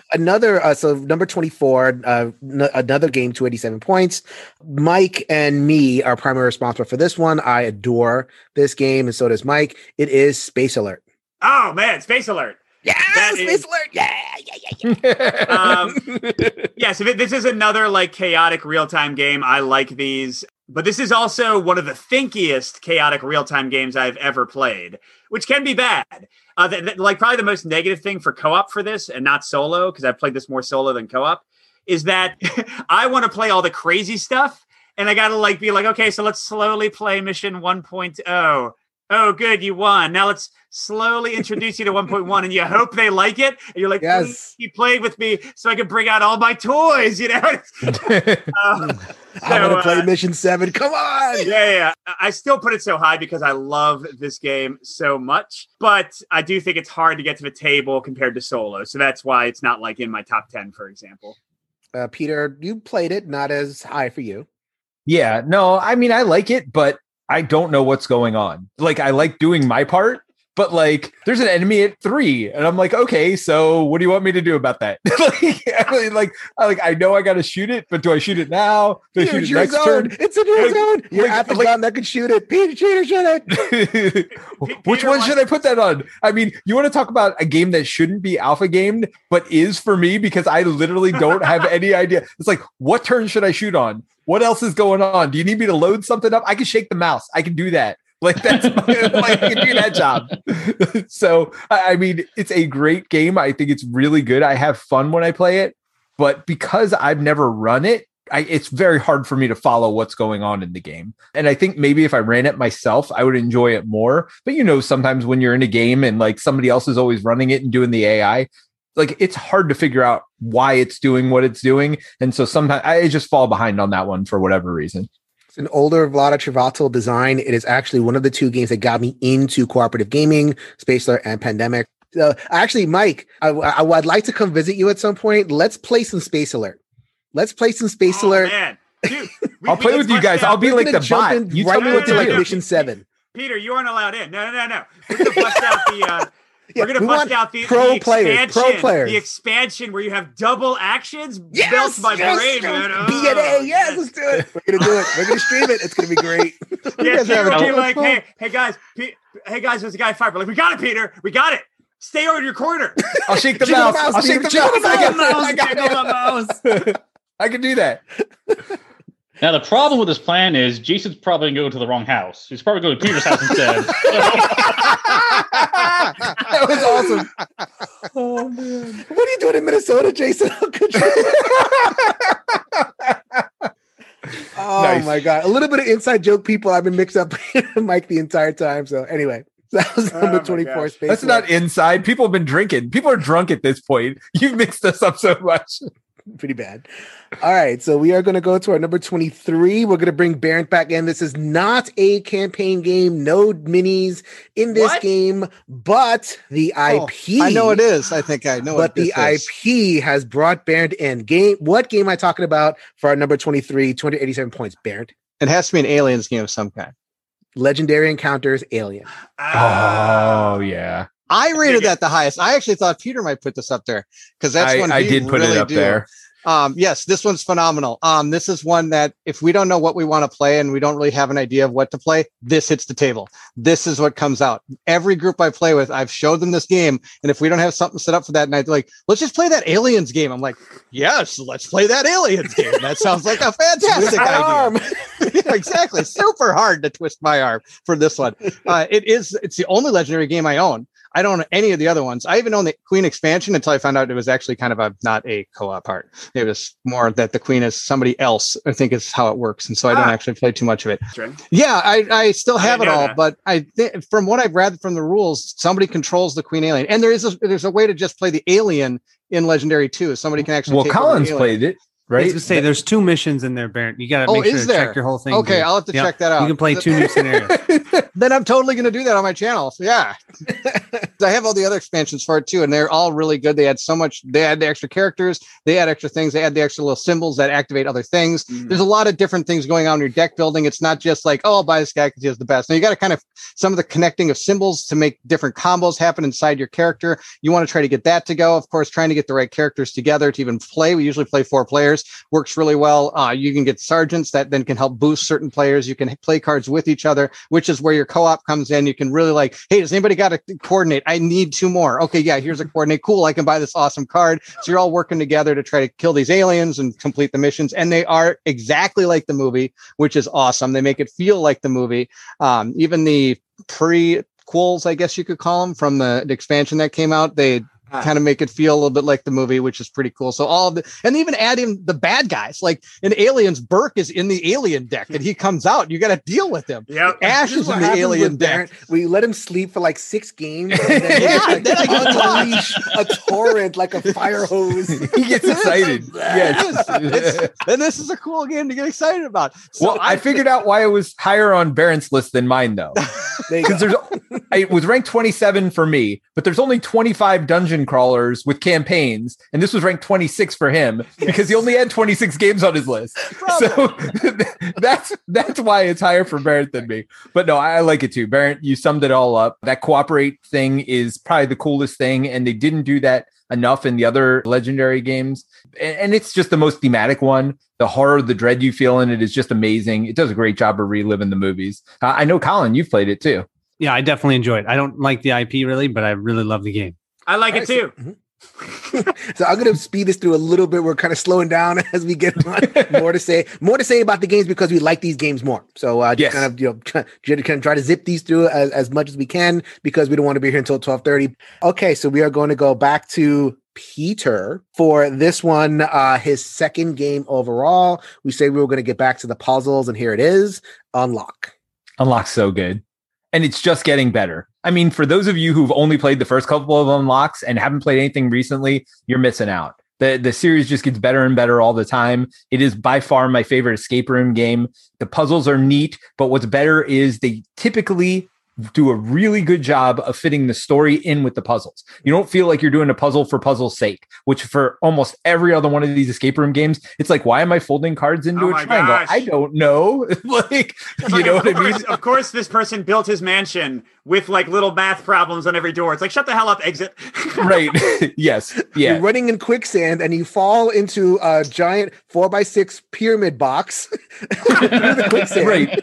Speaker 6: another uh, so number 24 uh, n- another game 287 points mike and me are primary responsible for this one i adore this game and so does mike it is space alert
Speaker 5: oh man, Space Alert.
Speaker 6: yeah
Speaker 5: That
Speaker 6: space
Speaker 5: is-
Speaker 6: alert yeah yeah yeah,
Speaker 5: Um,
Speaker 6: yeah.
Speaker 5: yeah, so this is another like chaotic real time game. I like these, but this is also one of the thinkiest chaotic real time games I've ever played, which can be bad. Uh, th- th- like probably the most negative thing for co op for this and not solo because I've played this more solo than co op is that I want to play all the crazy stuff and I got to like be like, okay, so let's slowly play mission 1.0. Oh, good, you won. Now let's slowly introduce you to 1.1, and you hope they like it. And you're like,
Speaker 6: Yes.
Speaker 5: please keep playing with me so I can bring out all my toys, you know? Uh,
Speaker 6: i want
Speaker 5: so,
Speaker 6: to play
Speaker 5: uh,
Speaker 6: mission 7 come on
Speaker 5: yeah, yeah, yeah. I- I still put it so high because I love this game so much, but I do think it's hard to get to the table compared to solo. So that's why it's not like in my top 10, for example.
Speaker 6: uh, peter you played it not as high for you
Speaker 1: yeah, no, I mean I like it, but I don't know what's going on. Like I like doing my part, but like there's an enemy at three, and I'm like, okay, so what do you want me to do about that? like, I mean, like, I like I know I got to shoot it, but do I shoot it now? Do I
Speaker 6: It's
Speaker 1: shoot it next
Speaker 6: zone.
Speaker 1: turn?
Speaker 6: It's in your
Speaker 1: Like-
Speaker 6: zone. You're
Speaker 1: like-
Speaker 6: at the
Speaker 1: like-
Speaker 6: gun that could shoot it. Peter, Peter, shoot it.
Speaker 1: Which one should I put that on? I mean, you want to talk about a game that shouldn't be alpha gamed, but is for me because I literally don't have any idea. It's like, what turn should I shoot on? What else is going on? Do you need me to load something up? I can shake the mouse. I can do that. Like that's my, like do that job. so I I mean, it's a great game. I think it's really good. I have fun when I play it, but because I've never run it, I, it's very hard for me to follow what's going on in the game. And I think maybe if I ran it myself, I would enjoy it more. But you know, sometimes when you're in a game and like somebody else is always running it and doing the AI, like it's hard to figure out why it's doing what it's doing. And so sometimes I just fall behind on that one for whatever reason.
Speaker 6: It's an older Vlaada Chvátil design. It is actually one of the two games that got me into cooperative gaming, Space Alert and Pandemic. So actually, Mike, I, I, would like to come visit you at some point. Let's play some Space Alert. Let's play some Space
Speaker 5: Oh,
Speaker 6: Alert.
Speaker 5: man. Dude, we-
Speaker 1: I'll
Speaker 5: we
Speaker 1: play with you guys.
Speaker 5: out-
Speaker 1: I'll be
Speaker 6: We're
Speaker 1: like
Speaker 6: gonna
Speaker 1: the
Speaker 6: jump
Speaker 1: bot.
Speaker 6: in
Speaker 1: You
Speaker 6: right
Speaker 1: tell me
Speaker 5: no,
Speaker 1: what
Speaker 6: into
Speaker 5: no,
Speaker 1: to
Speaker 6: like
Speaker 5: no.
Speaker 1: do.
Speaker 6: mission seven.
Speaker 5: Peter, you aren't allowed in. No, no, no, no. We're gonna bust out the. Uh,
Speaker 6: Yeah,
Speaker 5: we're gonna
Speaker 6: we
Speaker 5: bust out the,
Speaker 6: pro
Speaker 5: the
Speaker 6: players,
Speaker 5: expansion.
Speaker 6: pro players.
Speaker 5: The expansion where you have double actions.
Speaker 6: Yes,
Speaker 5: Melts my
Speaker 6: yes,
Speaker 5: brain,
Speaker 6: yes.
Speaker 5: man. Oh,
Speaker 6: DNA, yes, let's do it. We're gonna do it. We're gonna stream it. It's gonna be great.
Speaker 5: Yeah,
Speaker 4: guys are
Speaker 5: Peter
Speaker 4: having
Speaker 5: would be like,
Speaker 4: fun.
Speaker 5: hey, hey guys, Pe- hey guys, there's a guy fired. We're like, we got it, Peter. We got it. Stay over in your corner.
Speaker 1: I'll shake the mouse. I'll shake the mouse. I got
Speaker 6: mouse.
Speaker 1: I got
Speaker 3: Jiggle the
Speaker 1: it. I can do that.
Speaker 2: Now the problem with this plan is Jason's probably going to go to the wrong house. He's probably going to Peter's house instead.
Speaker 1: That was awesome.
Speaker 6: Oh man. What are you doing in Minnesota, Jason? How could you? oh
Speaker 1: Nice.
Speaker 6: my god. A little bit of inside joke people I've been mixed up Mike the entire time. So anyway. That was
Speaker 5: Oh
Speaker 6: number
Speaker 5: my
Speaker 6: 24 space.
Speaker 1: That's not inside. People have been drinking. People are drunk at this point. You've mixed us up so much.
Speaker 6: pretty bad. All right, so we are going to go to our number 23. We're going to bring Barrett back in. This is not a campaign game, no minis in this
Speaker 5: What?
Speaker 6: game, but the
Speaker 4: Oh,
Speaker 6: IP.
Speaker 4: I know it is. I think I know it.
Speaker 6: But
Speaker 4: what
Speaker 6: the
Speaker 4: is.
Speaker 6: IP has brought Barrett in. Game. What game am I talking about for our number 23, 287 points, Barrett?
Speaker 4: It has to be an aliens game of some kind.
Speaker 6: Legendary Encounters Alien.
Speaker 1: Oh yeah,
Speaker 4: I rated that the highest. I actually thought Peter might put this up there because that's
Speaker 1: I,
Speaker 4: one
Speaker 1: I did put
Speaker 4: really
Speaker 1: it up
Speaker 4: do.
Speaker 1: there.
Speaker 4: Um, yes, this one's phenomenal. Um, this is one that if we don't know what we want to play and we don't really have an idea of what to play, this hits the table. This is what comes out. Every group I play with, I've showed them this game, and if we don't have something set up for that night, like, "Let's just play that aliens game." I'm like, "Yes, let's play that aliens game." That sounds like a fantastic idea. yeah, exactly. Super hard to twist my arm for this one. Uh, it is. It's the only legendary game I own. I don't own any of the other ones. I even own the Queen expansion until I found out it was actually kind of a not a co-op part. It was more that the Queen is somebody else. I think is how it works, and so I don't
Speaker 5: Ah.
Speaker 4: actually play too much of it.
Speaker 5: Right.
Speaker 4: Yeah, I, I still
Speaker 5: I
Speaker 4: have it all,
Speaker 5: that.
Speaker 4: but I think from what I've read from the rules, somebody controls the Queen alien, and there is a, there's a way to just play the alien in Legendary too. Somebody can actually.
Speaker 1: Well,
Speaker 4: take over the
Speaker 1: Collins
Speaker 4: alien.
Speaker 1: played it,
Speaker 3: I was gonna say there's two missions in there, Baron. You got to
Speaker 4: Oh,
Speaker 3: make sure to
Speaker 4: there?
Speaker 3: check your whole thing.
Speaker 4: Okay,
Speaker 3: dude.
Speaker 4: I'll have to
Speaker 3: Yeah.
Speaker 4: check that out.
Speaker 3: You can play two new scenarios.
Speaker 4: then I'm totally going to do that on my channel. So yeah. I have all the other expansions for it too, and they're all really good. They add so much. They add the extra characters. They add extra things. They add the extra little symbols that activate other things.
Speaker 5: Mhm.
Speaker 4: There's a lot of different things going on in your deck building. It's not just like, oh, I'll buy this guy because he has the best. Now you got to kind of some of the connecting of symbols to make different combos happen inside your character. You want to try to get that to go. Of course, trying to get the right characters together to even play. We usually play four players. Works really well. Uh, you can get sergeants that then can help boost certain players. You can play cards with each other, which is where your co-op comes in. You can really like, hey, does anybody got to coordinate? I need two more. Okay, yeah, here's a coordinate. Cool, I can buy this awesome card. So you're all working together to try to kill these aliens and complete the missions. And they are exactly like the movie, which is awesome. They make it feel like the movie. Um, even the prequels, I guess you could call them, from the, the expansion that came out, they
Speaker 5: Ah.
Speaker 4: kind of make it feel a little bit like the movie, which is pretty cool. So all of the and even add in the bad guys, like in Aliens, Burke is in the alien deck and he comes out. You got to deal with him.
Speaker 5: Yeah,
Speaker 4: Ash
Speaker 6: This
Speaker 4: is in the alien deck.
Speaker 6: Barrett. We let him sleep for like six games. And then
Speaker 4: Yeah,
Speaker 6: he just,
Speaker 4: then I
Speaker 6: like,
Speaker 4: can talk.
Speaker 6: unleash a torrent like a fire hose.
Speaker 1: he gets excited. yes.
Speaker 4: And this is a cool game to get excited about. So
Speaker 1: well, I figured out why it was higher on Barron's list than mine, though. Because there's, it was ranked 27 for me, but there's only 25 dungeon crawlers with campaigns, and this was ranked 26 for him because he only had 26 games on his list. So that's that's why it's higher for Barrett than me. But no, I like it too. Barrett, you summed it all up. That cooperate thing is probably the coolest thing, and they didn't do that enough in the other legendary games. And, and it's just the most thematic one. The horror, the dread you feel in it is just amazing. It does a great job of reliving the movies. Uh, I know, Colin, you've played it too.
Speaker 3: Yeah, I definitely enjoy it. I don't like the IP really, but I really love the game.
Speaker 5: I like
Speaker 6: All
Speaker 5: it
Speaker 6: right,
Speaker 5: too.
Speaker 6: So I'm gonna speed this through a little bit. We're kind of slowing down as we get on. more to say, more to say about the games because we like these games more. So uh, just
Speaker 1: Yes.
Speaker 6: kind of you know try, kind of try to zip these through as, as much as we can because we don't want to be here until 12:30. Okay, so we are going to go back to Peter for this one, uh, his second game overall. We say we were going to get back to the puzzles, and here it is: Unlock.
Speaker 1: Unlock's so good. And it's just getting better. I mean, for those of you who've only played the first couple of unlocks and haven't played anything recently, you're missing out. The the series just gets better and better all the time. It is by far my favorite escape room game. The puzzles are neat, but what's better is they typically do a really good job of fitting the story in with the puzzles. You don't feel like you're doing a puzzle for puzzle's sake, which for almost every other one of these escape room games, it's like, why am I folding cards into
Speaker 5: Oh
Speaker 1: a triangle?
Speaker 5: gosh.
Speaker 1: I don't know. like,
Speaker 5: It's
Speaker 1: you
Speaker 5: like,
Speaker 1: know
Speaker 5: of
Speaker 1: what I mean?
Speaker 5: Of course, this person built his mansion with like little math problems on every door. It's like, shut the hell up, exit.
Speaker 1: right. yes.
Speaker 6: You're
Speaker 1: Yeah.
Speaker 6: running in quicksand and you fall into a giant four by six pyramid box through the quicksand.
Speaker 1: Right.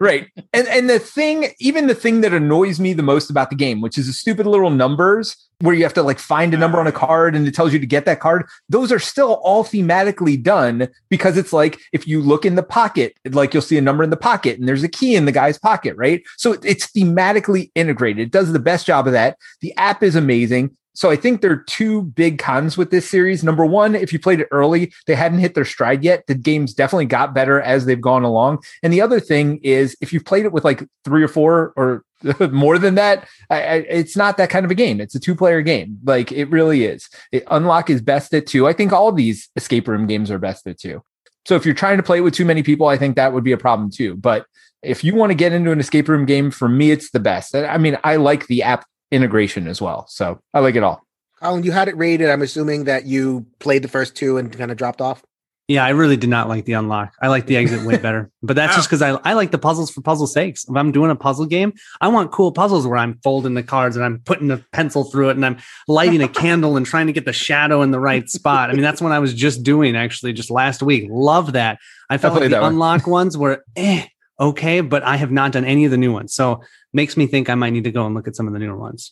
Speaker 1: Right. And and the thing, even the thing that annoys me the most about the game, which is the stupid little numbers where you have to like find a number on a card and it tells you to get that card, those are still all thematically done because it's like if you look in the pocket, like you'll see a number in the pocket and there's a key in the guy's pocket, right? So it's thematically integrated. It does the best job of that. The app is amazing. So I think there are two big cons with this series. Number one, if you played it early, they hadn't hit their stride yet. The games definitely got better as they've gone along. And the other thing is, if you've played it with like three or four or more than that, I, I, it's not that kind of a game. It's a two-player game. Like it really is. It, Unlock is best at two. I think all these escape room games are best at two. So if you're trying to play it with too many people, I think that would be a problem too. But if you want to get into an escape room game, for me, it's the best. I mean, I like the app integration as well. So I like it all.
Speaker 6: Colin, you had it rated. I'm assuming that you played the first two and kind of dropped off.
Speaker 3: Yeah, I really did not like the unlock. I like the exit way better. But that's just because I, I like the puzzles for puzzle sakes. If I'm doing a puzzle game, I want cool puzzles where I'm folding the cards and I'm putting a pencil through it and I'm lighting a candle and trying to get the shadow in the right spot. I mean, that's what I was just doing actually just last week. Love that. I felt
Speaker 1: played
Speaker 3: like the
Speaker 1: that one.
Speaker 3: unlock ones were eh, okay, but I have not done any of the new ones. So makes me think I might need to go and look at some of the newer ones.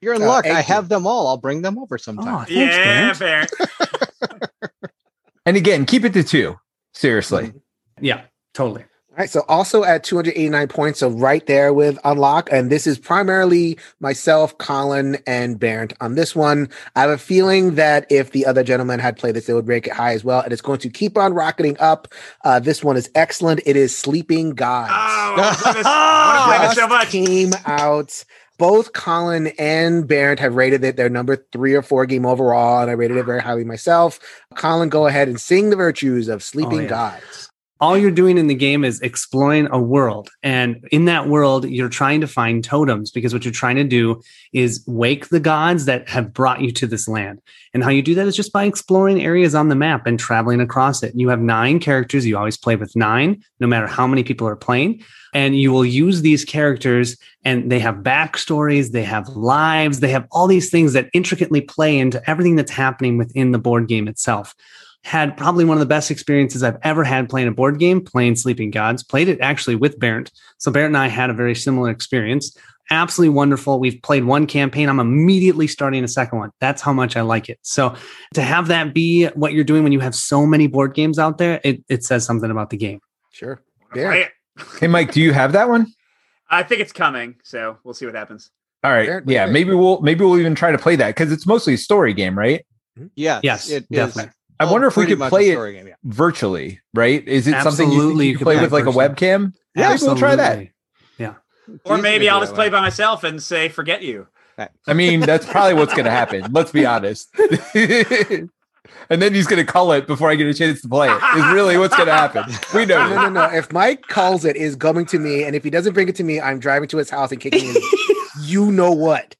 Speaker 4: You're in
Speaker 6: Uh,
Speaker 4: luck. I
Speaker 6: Egg-
Speaker 4: have them all. I'll bring them over
Speaker 3: Oh,
Speaker 4: sometime.
Speaker 3: thanks,
Speaker 5: yeah,
Speaker 3: Barrett.
Speaker 5: fair.
Speaker 1: And again, keep it to two. Seriously.
Speaker 3: Yeah, totally.
Speaker 6: All right. So also at 289 points. So right there with Unlock. And this is primarily myself, Colin, and Barrett on this one. I have a feeling that if the other gentlemen had played this, they would rank it high as well. And it's going to keep on rocketing up. Uh, this one is excellent. It is Sleeping Gods.
Speaker 5: Oh, I want this, I wanna this so much.
Speaker 6: came out. Both Colin and Barrett have rated it their number three or four game overall, and I rated it very highly myself. Colin, go ahead and sing the virtues of Sleeping
Speaker 3: Oh, yeah.
Speaker 6: Gods.
Speaker 3: All you're doing in the game is exploring a world. And in that world, you're trying to find totems because what you're trying to do is wake the gods that have brought you to this land. And how you do that is just by exploring areas on the map and traveling across it. You have nine characters. You always play with nine, no matter how many people are playing. And you will use these characters and they have backstories, they have lives, they have all these things that intricately play into everything that's happening within the board game itself had probably one of the best experiences I've ever had playing a board game, playing Sleeping Gods. Played it actually with Barrett. So Barrett and I had a very similar experience. Absolutely wonderful. We've played one campaign. I'm immediately starting a second one. That's how much I like it. So to have that be what you're doing when you have so many board games out there, it, it says something about the game.
Speaker 6: Sure.
Speaker 5: Play
Speaker 6: Yeah.
Speaker 1: Hey, Mike, do you have that one?
Speaker 5: I think it's coming, so we'll see what happens.
Speaker 1: All right.
Speaker 6: Fair-
Speaker 1: Yeah,
Speaker 6: fair.
Speaker 1: maybe we'll maybe we'll even try to play that because it's mostly a story game, right?
Speaker 4: Yes.
Speaker 3: Yes,
Speaker 4: it is
Speaker 3: definitely.
Speaker 1: I
Speaker 4: all
Speaker 1: wonder if we could
Speaker 4: much a
Speaker 1: play it
Speaker 4: game, yeah.
Speaker 1: virtually, right? Is it something you, you
Speaker 3: you
Speaker 1: can
Speaker 3: could
Speaker 1: play
Speaker 3: play
Speaker 1: with like a webcam? Yeah, maybe we'll try that.
Speaker 3: Yeah.
Speaker 5: Or maybe I'll just play by myself and say, "Forget you."
Speaker 1: I mean, that's probably what's going to happen. Let's be honest. and then he's going to call it before I get a chance to play it. Is really what's going to happen. We know.
Speaker 6: No, no, no. If Mike calls it, is coming to me, and if he doesn't bring it to me, I'm driving to his house and kicking him. you know what?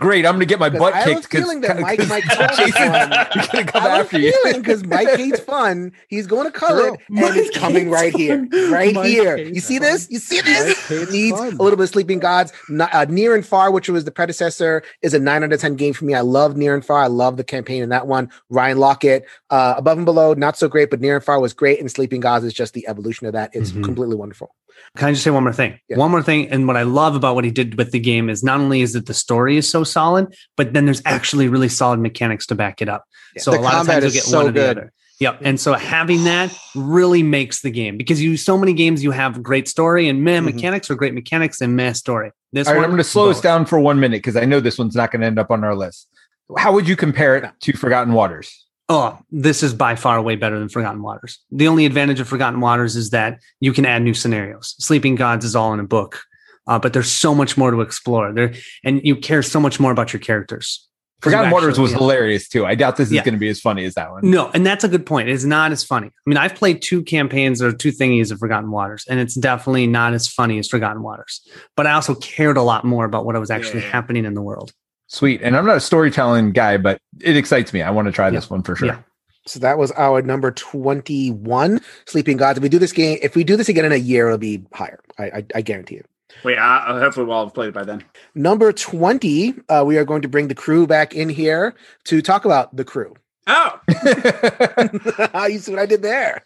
Speaker 1: Great. I'm going to get my butt
Speaker 6: I
Speaker 1: kicked
Speaker 6: was feeling that Mike might call this
Speaker 1: Jason's
Speaker 6: one.
Speaker 1: going to come
Speaker 6: I was
Speaker 1: after you.
Speaker 6: feeling because Mike hates fun. He's going to call it,
Speaker 4: True.
Speaker 6: and it's coming right here, right
Speaker 4: Mike
Speaker 6: here. You see
Speaker 4: fun.
Speaker 6: this? You see this?
Speaker 4: hates
Speaker 6: Needs
Speaker 4: fun.
Speaker 6: a little bit of Sleeping Gods. N- Uh, Near and Far, which was the predecessor, is a nine out of ten game for me. I love Near and Far. I love the campaign in that one. Ryan Laukat, uh, Above and Below, not so great, but Near and Far was great, and Sleeping Gods is just the evolution of that. It's
Speaker 3: Mhm.
Speaker 6: completely wonderful.
Speaker 3: Can I just say one more thing?
Speaker 6: Yeah.
Speaker 3: One more thing. And what I love about what he did with the game is not only is it the story is so solid, but then there's actually really solid mechanics to back it up.
Speaker 6: Yeah.
Speaker 3: So
Speaker 4: The
Speaker 3: a lot of times you'll get
Speaker 4: so
Speaker 3: one or the other. Yep. And so having that really makes the game because you so many games you have great story and meh
Speaker 4: Mhm.
Speaker 3: mechanics or great mechanics and meh story. This
Speaker 1: All right,
Speaker 3: one,
Speaker 1: I'm going to slow us down for one minute because I know this one's not going to end up on our list. How would you compare it to Forgotten Waters?
Speaker 3: Oh, this is by far way better than Forgotten Waters. The only advantage of Forgotten Waters is that you can add new scenarios. Sleeping Gods is all in a book, uh, but there's so much more to explore there, and you care so much more about your characters.
Speaker 1: Forgotten Waters
Speaker 3: actually-
Speaker 1: was
Speaker 3: yeah.
Speaker 1: hilarious too. I doubt this is
Speaker 3: Yeah.
Speaker 1: going to be as funny as that one.
Speaker 3: No, and that's a good point. It's not as funny. I mean, I've played two campaigns or two thingies of Forgotten Waters, and it's definitely not as funny as Forgotten Waters. But I also cared a lot more about what was actually
Speaker 5: Yeah.
Speaker 3: happening in the world.
Speaker 1: Sweet. And I'm not a storytelling guy, but it excites me. I want to try this one for sure.
Speaker 3: Yeah.
Speaker 6: So that was our number 21, Sleeping Gods. If we do this game, if we do this again in a year, it'll be higher. I, I, I guarantee it.
Speaker 5: Wait, uh, hopefully we'll all have played it by then.
Speaker 6: Number 20, uh, we are going to bring the crew back in here to talk about the crew.
Speaker 5: Oh,
Speaker 6: you see what I did there?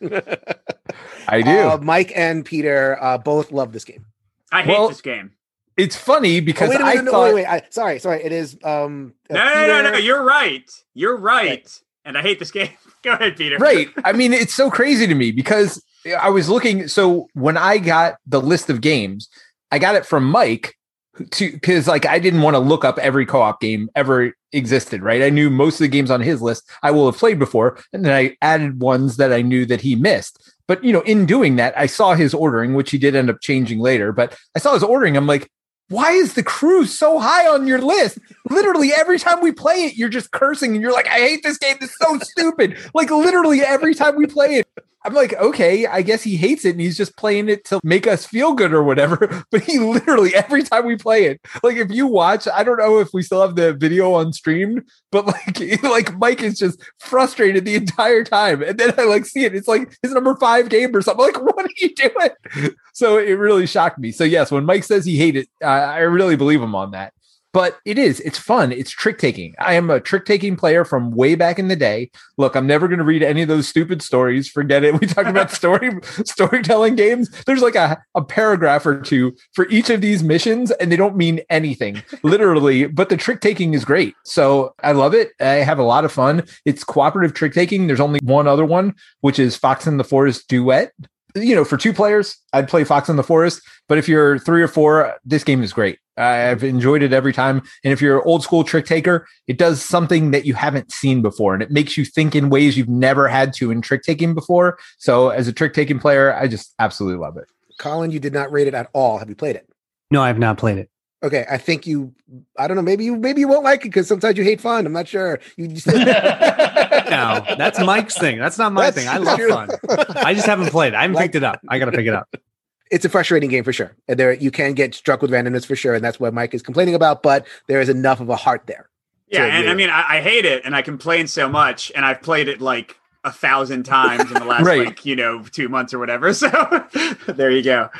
Speaker 1: I do.
Speaker 6: Uh, Mike and Peter uh, both love this game.
Speaker 5: I hate
Speaker 1: Well,
Speaker 5: this game.
Speaker 1: It's funny
Speaker 6: Oh,
Speaker 1: because
Speaker 6: wait, a
Speaker 1: I
Speaker 6: minute, no,
Speaker 1: thought
Speaker 6: wait, wait. I, sorry, sorry. It is. Um, uh,
Speaker 5: No, no, no, no. You're right. You're right. And I hate this game. Go ahead, Peter.
Speaker 1: right. I mean, it's so crazy to me because I was looking. So when I got the list of games, I got it from Mike to because like I didn't want to look up every co-op game ever existed. Right. I knew most of the games on his list I will have played before, and then I added ones that I knew that he missed. But you know, in doing that, I saw his ordering, which he did end up changing later. But I saw his ordering. I'm like, why is the crew so high on your list? Literally every time we play it, you're just cursing and you're like, I hate this game. It's so stupid. Like literally every time we play it. I'm like, okay, I guess he hates it and he's just playing it to make us feel good or whatever. But he literally every time we play it, like if you watch, I don't know if we still have the video on stream, but like like Mike is just frustrated the entire time. And then I like see it. It's like his number five game or something. Like, what are you doing? So it really shocked me. So yes, when Mike says he hated, uh, I really believe him on that. But it is, it's fun. It's trick taking. I am a trick taking player from way back in the day. Look, I'm never going to read any of those stupid stories. Forget it. We talked about story storytelling games. There's like a, a paragraph or two for each of these missions, and they don't mean anything, literally. But the trick taking is great. So I love it. I have a lot of fun. It's cooperative trick taking. There's only one other one, which is Fox in the Forest Duet you know, for two players, I'd play Fox in the Forest. But if you're three or four, this game is great. I've enjoyed it every time. And if you're an old school trick taker, it does something that you haven't seen before, and it makes you think in ways you've never had to in trick taking before. So, as a trick taking player, I just absolutely love it.
Speaker 6: Colin, you did not rate it at all. Have you played it?
Speaker 3: No, I have not played it.
Speaker 6: Okay, I think you. I don't know. Maybe you. Maybe you won't like it because sometimes you hate fun. I'm not sure. You just.
Speaker 3: no, that's Mike's thing. That's not my
Speaker 6: That's
Speaker 3: thing. I love
Speaker 6: true.
Speaker 3: fun. I just haven't played. I haven't
Speaker 6: Like-
Speaker 3: picked it up. I got to pick it up.
Speaker 6: it's a frustrating game for sure. And there you can get struck with randomness for sure, and that's what Mike is complaining about. But there is enough of a heart there.
Speaker 5: Yeah, and
Speaker 6: yeah.
Speaker 5: I mean, I, I hate it, and I complain so much, and I've played it like a thousand times in the last
Speaker 1: Right.
Speaker 5: like you know two months or whatever. So there you go.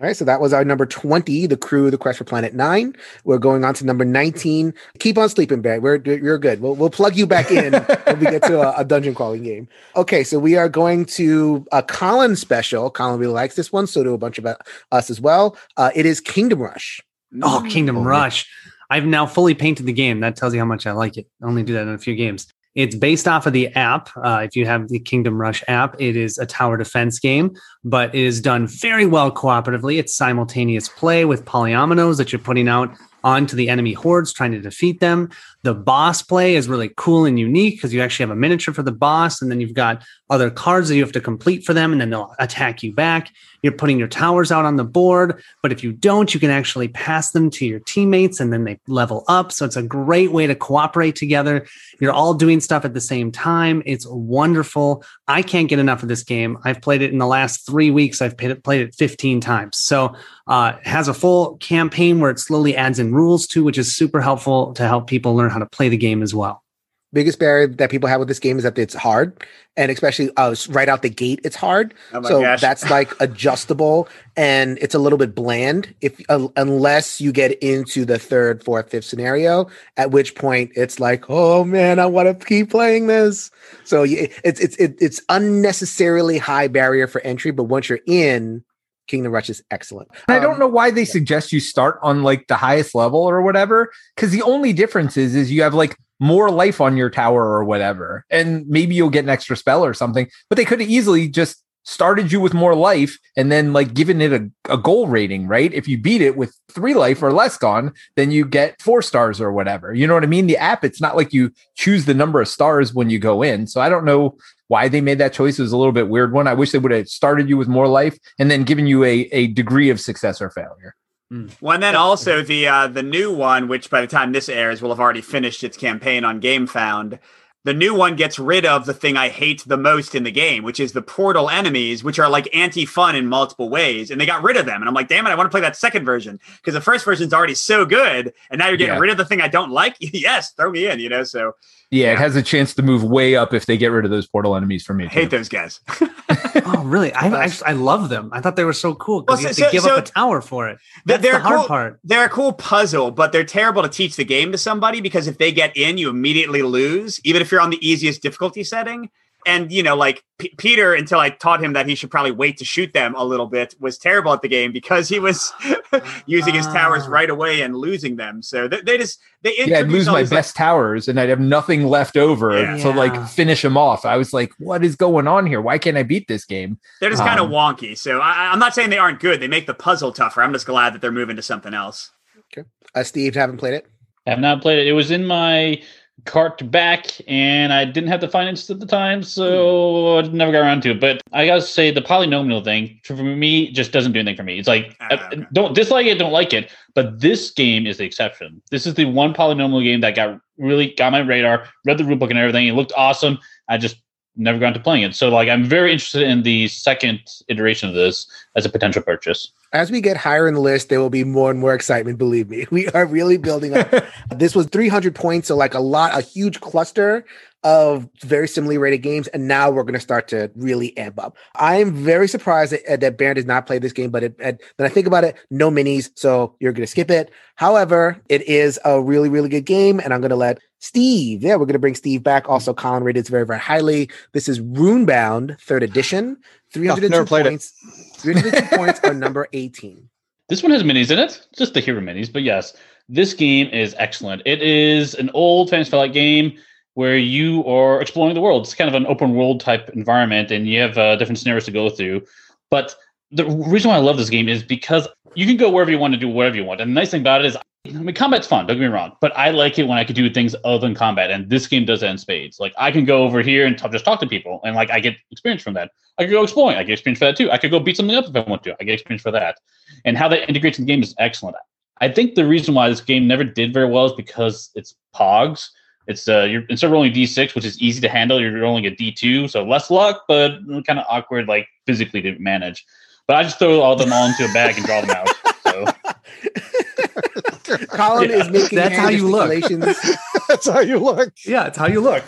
Speaker 6: All right, so that was our number 20, The Crew, The Quest for Planet Nine. We're going on to number 19. Keep on sleeping, Barry. We're, you're good. We'll, we'll plug you back in when we get to a, a dungeon crawling game. Okay, so we are going to a Colin special. Colin really likes this one, so do a bunch of uh, us as well. Uh, it is Kingdom Rush.
Speaker 3: Oh, Kingdom
Speaker 1: Oh, yeah.
Speaker 3: Rush. I've now fully painted the game. That tells you how much I like it. I only do that in a few games. It's based off of the app. Uh, if you have the Kingdom Rush app, it is a tower defense game, but it is done very well cooperatively. It's simultaneous play with polyominoes that you're putting out onto the enemy hordes, trying to defeat them. The boss play is really cool and unique because you actually have a miniature for the boss, and then you've got other cards that you have to complete for them, and then they'll attack you back. You're putting your towers out on the board, but if you don't, you can actually pass them to your teammates and then they level up. So it's a great way to cooperate together. You're all doing stuff at the same time. It's wonderful. I can't get enough of this game. I've played it in the last three weeks. I've played it, played it 15 times. So uh, has a full campaign where it slowly adds in rules to, which is super helpful to help people learn how to play the game as well.
Speaker 6: Biggest barrier that people have with this game is that it's hard, and especially uh, right out the gate, it's hard.
Speaker 5: Oh
Speaker 6: so
Speaker 5: gosh.
Speaker 6: that's like adjustable, and it's a little bit bland if uh, unless you get into the third, fourth, fifth scenario, at which point it's like, oh man, I want to keep playing this. So it's it's it's unnecessarily high barrier for entry, but once you're in, Kingdom Rush is excellent.
Speaker 1: And I
Speaker 6: Um,
Speaker 1: don't know why they suggest you start on like the highest level or whatever, because the only difference is is you have like more life on your tower or whatever, and maybe you'll get an extra spell or something. But they could have easily just started you with more life and then like given it a, a goal rating, right? If you beat it with three life or less gone, then you get four stars or whatever. You know what I mean? The app, it's not like you choose the number of stars when you go in. So I don't know why they made that choice. It was a little bit weird one. I wish they would have started you with more life and then given you a, a degree of success or failure.
Speaker 5: Well, and then also the uh, the new one, which by the time this airs will have already finished its campaign on GameFound. The new one gets rid of the thing I hate the most in the game, which is the portal enemies, which are like anti-fun in multiple ways. And they got rid of them. And I'm like, damn it, I want to play that second version because the first version's already so good. And now you're getting
Speaker 1: Yeah.
Speaker 5: rid of the thing I don't like. yes, throw me in, you know. So
Speaker 1: Yeah, it has a chance to move way up if they get rid of those portal enemies for me.
Speaker 5: I hate those guys.
Speaker 3: Oh, really? I actually, I love them. I thought they were so cool because
Speaker 5: Well,
Speaker 3: you have
Speaker 5: so-
Speaker 3: to give
Speaker 5: so-
Speaker 3: up a tower for it.
Speaker 5: They're-
Speaker 3: That's the hard
Speaker 5: cool-
Speaker 3: part.
Speaker 5: they're a cool puzzle, but they're terrible to teach the game to somebody because if they get in, you immediately lose, even if you're on the easiest difficulty setting. And you know, like P- Peter, until I taught him that he should probably wait to shoot them a little bit, was terrible at the game because he was using his towers
Speaker 3: Ah.
Speaker 5: right away and losing them. So they, they just they
Speaker 1: Yeah, I'd lose my
Speaker 5: these, like-
Speaker 1: best towers and I'd have nothing left over
Speaker 5: Yeah.
Speaker 1: to like finish them off. I was like, what is going on here? Why can't I beat this game?
Speaker 5: they're just kind of
Speaker 1: um,
Speaker 5: wonky. So I, I'm not saying they aren't good. They make the puzzle tougher. I'm just glad that they're moving to something else.
Speaker 6: Uh, Steve, haven't played it.
Speaker 2: i have not played it. It was in my cart back, and I didn't have the finance at the time, so I never got around to it. But I gotta say, the polyomino thing for me just doesn't do anything for me. It's like
Speaker 5: Ah, okay.
Speaker 2: don't dislike it, don't like it. But this game is the exception. This is the one polyomino game that got really got my radar. Read the rulebook and everything. It looked awesome. I just never got to playing it. So like, I'm very interested in the second iteration of this as a potential purchase.
Speaker 6: As we get higher in the list, there will be more and more excitement. Believe me, we are really building up. this was 300 points, so like a lot, a huge cluster of very similarly rated games, and now we're going to start to really amp up. I am very surprised that, that Baron does not play this game, but it, it, when I think about it, no minis, so you're going to skip it. However, it is a really, really good game, and I'm going to let Steve. Yeah, we're going to bring Steve back. Also, Colin rated it very, very highly. This is Runebound, third edition, 302
Speaker 4: never played it.
Speaker 6: points. 302 points are number 18.
Speaker 2: This one has minis in it, just the hero minis. But yes, this game is excellent. It is an old Fantasy Flight game where you are exploring the world. It's kind of an open world type environment, and you have uh, different scenarios to go through. But the reason why I love this game is because you can go wherever you want to do whatever you want. And the nice thing about it is, I mean, combat's fun. Don't get me wrong, but I like it when I can do things other than combat. And this game does that in spades. Like I can go over here and t- just talk to people, and like I get experience from that. I could go exploring. I get experience for that too. I could go beat something up if I want to. I get experience for that. And how that integrates in the game is excellent. I think the reason why this game never did very well is because it's Pogs. It's uh, you're instead of rolling D6, which is easy to handle, you're rolling a D2, so less luck, but kind of awkward, like physically to manage. But I just throw all them all into a bag and draw them out. So
Speaker 6: Colin
Speaker 2: Yeah,
Speaker 6: is making
Speaker 3: that's how you look.
Speaker 4: That's how you look.
Speaker 3: Yeah, it's how you look.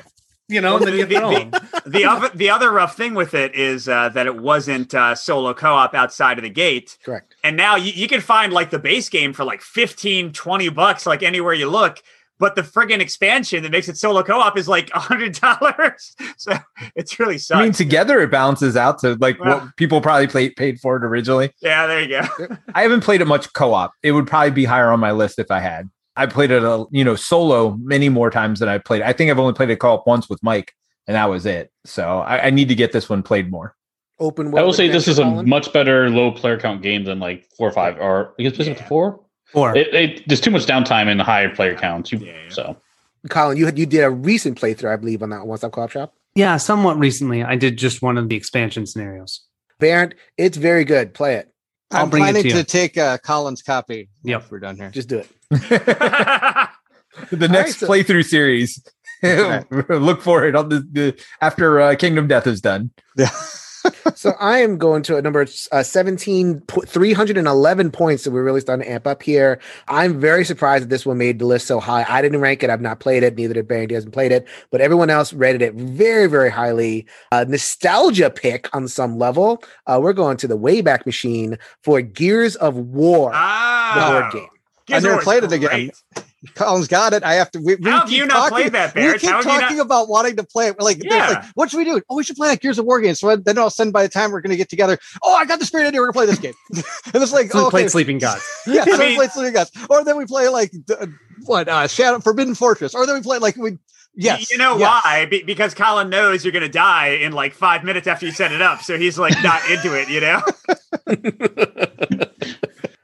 Speaker 3: You know, and then you
Speaker 5: The-
Speaker 3: throw
Speaker 5: the- the other the other rough thing with it is uh, that it wasn't uh, solo co-op outside of the gate
Speaker 6: Correct.
Speaker 5: and now you, you can find like the base game for like 15 20 bucks like anywhere you look but the friggin' expansion that makes it solo co-op is like a hundred dollars so it's really sucks
Speaker 1: I mean, together it balances out to like
Speaker 5: Well-
Speaker 1: what people probably played paid for it originally.
Speaker 5: yeah there you go
Speaker 1: I haven't played it much co-op. It would probably be higher on my list if I had. I played it a you know solo many more times than I played. I think I've only played it co-op once with Mike, and that was it. So I, I need to get this one played more.
Speaker 6: Open
Speaker 2: I will say this is
Speaker 6: adventure,
Speaker 2: a much better low player count game than like four or five, or I guess yeah.
Speaker 5: Yeah.
Speaker 2: four.
Speaker 3: Or
Speaker 2: It, it, there's too much downtime in the higher player counts. You,
Speaker 5: Yeah, yeah.
Speaker 2: So
Speaker 6: Colin, you had you did a recent playthrough, I believe, on that one stop co-op shop.
Speaker 3: yeah, somewhat recently, I did just one of the expansion scenarios.
Speaker 6: Barrett, it's very good. Play it.
Speaker 3: I'll
Speaker 4: I'm
Speaker 3: bring it
Speaker 4: planning
Speaker 3: to
Speaker 4: to, take uh, Colin's copy.
Speaker 3: Yep.
Speaker 4: we're done here.
Speaker 6: Just do it.
Speaker 1: the next
Speaker 6: so-
Speaker 1: playthrough series. Look for it on the, the after uh, Kingdom Death is done.
Speaker 6: So I am going to a number uh, 17, po- 311 points. So we're really starting to amp up here. I'm very surprised that this one made the list so high. I didn't rank it. I've not played it. Neither did Barry. He hasn't played it, but everyone else rated it very, very highly. Uh, nostalgia pick on some level. Uh, we're going to the Wayback Machine for Gears of War, the
Speaker 5: ah,
Speaker 6: board game.
Speaker 5: Gears
Speaker 4: I never played it again. Colin's got it. I have to. We, we
Speaker 5: How have
Speaker 4: keep
Speaker 5: you not
Speaker 4: talking,
Speaker 5: played that,
Speaker 4: We keep
Speaker 5: How
Speaker 4: talking
Speaker 5: not-
Speaker 4: about wanting to play it. We're like,
Speaker 5: Yeah.
Speaker 4: like, what should we do? Oh, we should play like Gears of War games. So then all of a sudden, by the time we're going to get together, oh, I got this great idea. We're going to play this game. and it's like,
Speaker 3: So we
Speaker 4: oh, okay.
Speaker 3: played Sleeping Gods.
Speaker 4: yeah,
Speaker 5: I
Speaker 4: so we
Speaker 5: mean-
Speaker 4: play Sleeping Gods. Or then we play like d- what? Uh, Shadow Forbidden Fortress. Or then we play like we. Yes,
Speaker 5: You know
Speaker 4: yes.
Speaker 5: why? Be- because Colin knows you're going to die in like five minutes after you set it up. So he's like not into it, you know?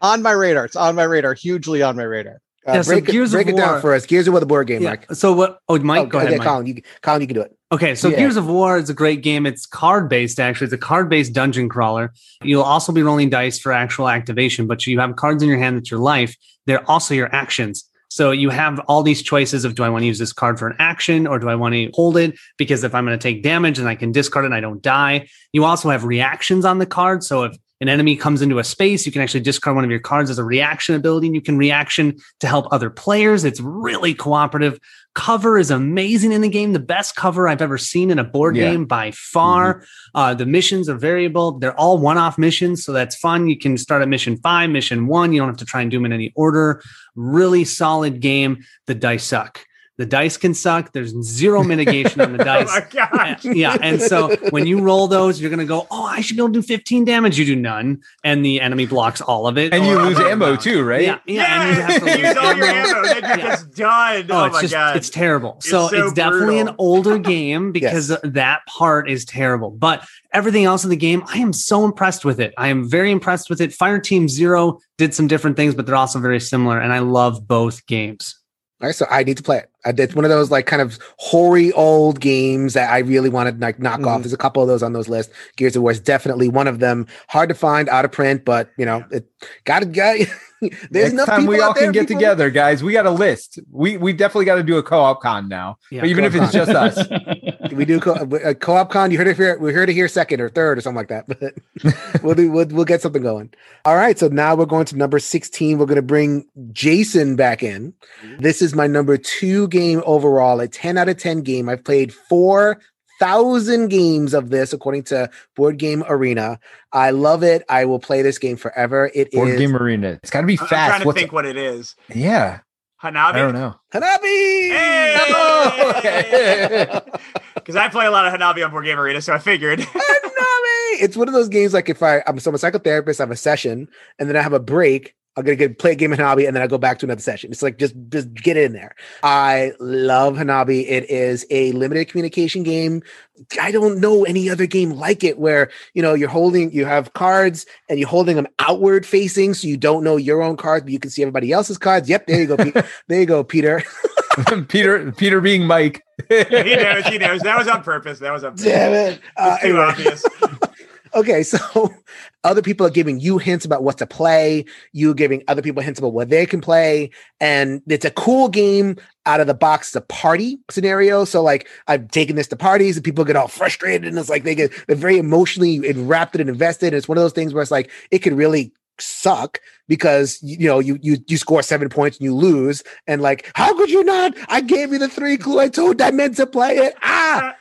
Speaker 4: On my radar. It's on my radar. Hugely on my radar.
Speaker 6: Uh,
Speaker 3: Yeah, so
Speaker 6: break it,
Speaker 3: Gears of
Speaker 6: break it down for us. Gears of War, the board game,
Speaker 3: Yeah.
Speaker 6: Mike.
Speaker 3: So what? Oh, Mike,
Speaker 6: Oh,
Speaker 3: go ahead,
Speaker 6: yeah,
Speaker 3: Mike.
Speaker 6: Colin. You, Colin, you can do it.
Speaker 3: Okay, so
Speaker 6: Yeah.
Speaker 3: Gears of War is a great game. It's card based, actually. It's a card based dungeon crawler. You'll also be rolling dice for actual activation, but you have cards in your hand that's your life. They're also your actions. So you have all these choices of do I want to use this card for an action or do I want to hold it? Because if I'm going to take damage and I can discard it and I don't die. You also have reactions on the card. So if an enemy comes into a space, you can actually discard one of your cards as a reaction ability and you can reaction to help other players. It's really cooperative. Cover is amazing in the game. The best cover I've ever seen in a board
Speaker 1: Yeah.
Speaker 3: game by far. Uh, the missions are variable. They're all one off missions. So that's fun. You can start at mission five, mission one. You don't have to try and do them in any order. Really solid game. The dice suck. The dice can suck. There's zero mitigation on the
Speaker 5: oh
Speaker 3: dice.
Speaker 5: my God.
Speaker 3: yeah. And so when you roll those, you're going to go, oh, I should be able to do 15 damage. You do none. And the enemy blocks all of it.
Speaker 1: And you
Speaker 3: oh,
Speaker 1: lose ammo too, right?
Speaker 3: Yeah. Yeah. and you have to
Speaker 5: Yeah,
Speaker 3: lose
Speaker 5: all your
Speaker 3: ammo.
Speaker 5: ammo. Then you're
Speaker 3: Yeah.
Speaker 5: just done.
Speaker 3: Oh,
Speaker 5: Oh,
Speaker 3: it's
Speaker 5: my
Speaker 3: just
Speaker 5: God.
Speaker 3: it's terrible.
Speaker 5: It's
Speaker 3: so,
Speaker 5: so
Speaker 3: it's definitely an older game because that part is terrible. But everything else in the game, I am so impressed with it. I am very impressed with it. Fire Team Zero did some different things, but they're also very similar, and I love both games.
Speaker 6: All right, so I need to play it. I did one of those like kind of hoary old games that I really wanted to like knock off.
Speaker 4: Mhm.
Speaker 6: There's a couple of those on those lists. Gears of War is definitely one of them. Hard to find, out of print, but you know, it got to get. There's
Speaker 1: Next
Speaker 6: enough
Speaker 1: time
Speaker 6: people
Speaker 1: we all
Speaker 6: out there,
Speaker 1: can get
Speaker 6: people-
Speaker 1: together, guys. We got a list. We we definitely got to do a co-op con now.
Speaker 3: Yeah,
Speaker 1: but even if it's
Speaker 6: co-op
Speaker 1: just us,
Speaker 6: We do co- a uh, co-op con. You heard it here. We heard it here second or third or something like that. But we'll do. We'll, we'll get something going. All right. So now we're going to number sixteen. We're going to bring Jason back in. Mm-hmm. This is my number two game overall. A ten out of ten game. I've played four thousand games of this according to Board Game Arena. I love it. I will play this game forever. It is
Speaker 1: board game arena. It's got to be
Speaker 5: I'm
Speaker 1: fast.
Speaker 5: trying to
Speaker 1: What's
Speaker 5: think what it is.
Speaker 1: yeah?
Speaker 5: Hanabi?
Speaker 1: I don't know.
Speaker 6: Hanabi.
Speaker 5: Hey! Because I play a lot of Hanabi on Board Game Arena, so I figured.
Speaker 6: Hanabi. It's one of those games like if I I'm so I'm a psychotherapist, I have a session, and then I have a break. I'm gonna get play a game of Hanabi, and then I go back to another session. It's like just just get in there. I love Hanabi. It is a limited communication game. I don't know any other game like it where you know you're holding you have cards and you're holding them outward facing, so you don't know your own cards, but you can see everybody else's cards. Yep, there you go. Pete. there you go, Peter.
Speaker 1: Peter Peter being Mike.
Speaker 5: he knows, he knows. That was on purpose. That was on purpose.
Speaker 6: Damn it. Uh,
Speaker 5: It's too
Speaker 6: anyway.
Speaker 5: obvious.
Speaker 6: okay, so other people are giving you hints about what to play. You giving other people hints about what they can play, and it's a cool game out of the box. It's a party scenario. So like I've taken this to parties, and people get all frustrated, and it's like they get they're very emotionally wrapped and invested. And it's one of those things where it's like it could really suck because you know you you you score seven points and you lose. And like how could you not? I gave you the three clue i told i meant to play it. Ah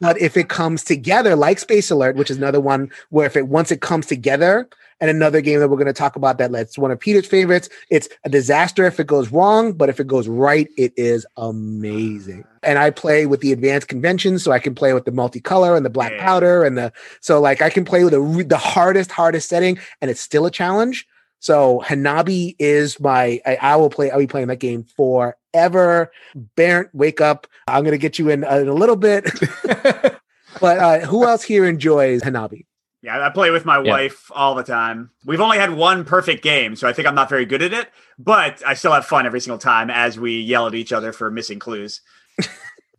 Speaker 6: but if it comes together like space alert which is another one where if it once it comes together and another game that we're going to talk about that that's one of peter's favorites it's a disaster if it goes wrong but if it goes right it is amazing. And i play with the advanced conventions so i can play with the multicolor and the black powder and the so like i can play with the, the hardest hardest setting and it's still a challenge. So hanabi is my I, I will play i'll be playing that game forever Barrett, wake up i'm going to get you in, uh, in a little bit but uh, who else here enjoys hanabi
Speaker 5: Yeah, I play with my
Speaker 2: Yeah.
Speaker 5: wife all the time. We've only had one perfect game, so I think I'm not very good at it, but I still have fun every single time as we yell at each other for missing clues.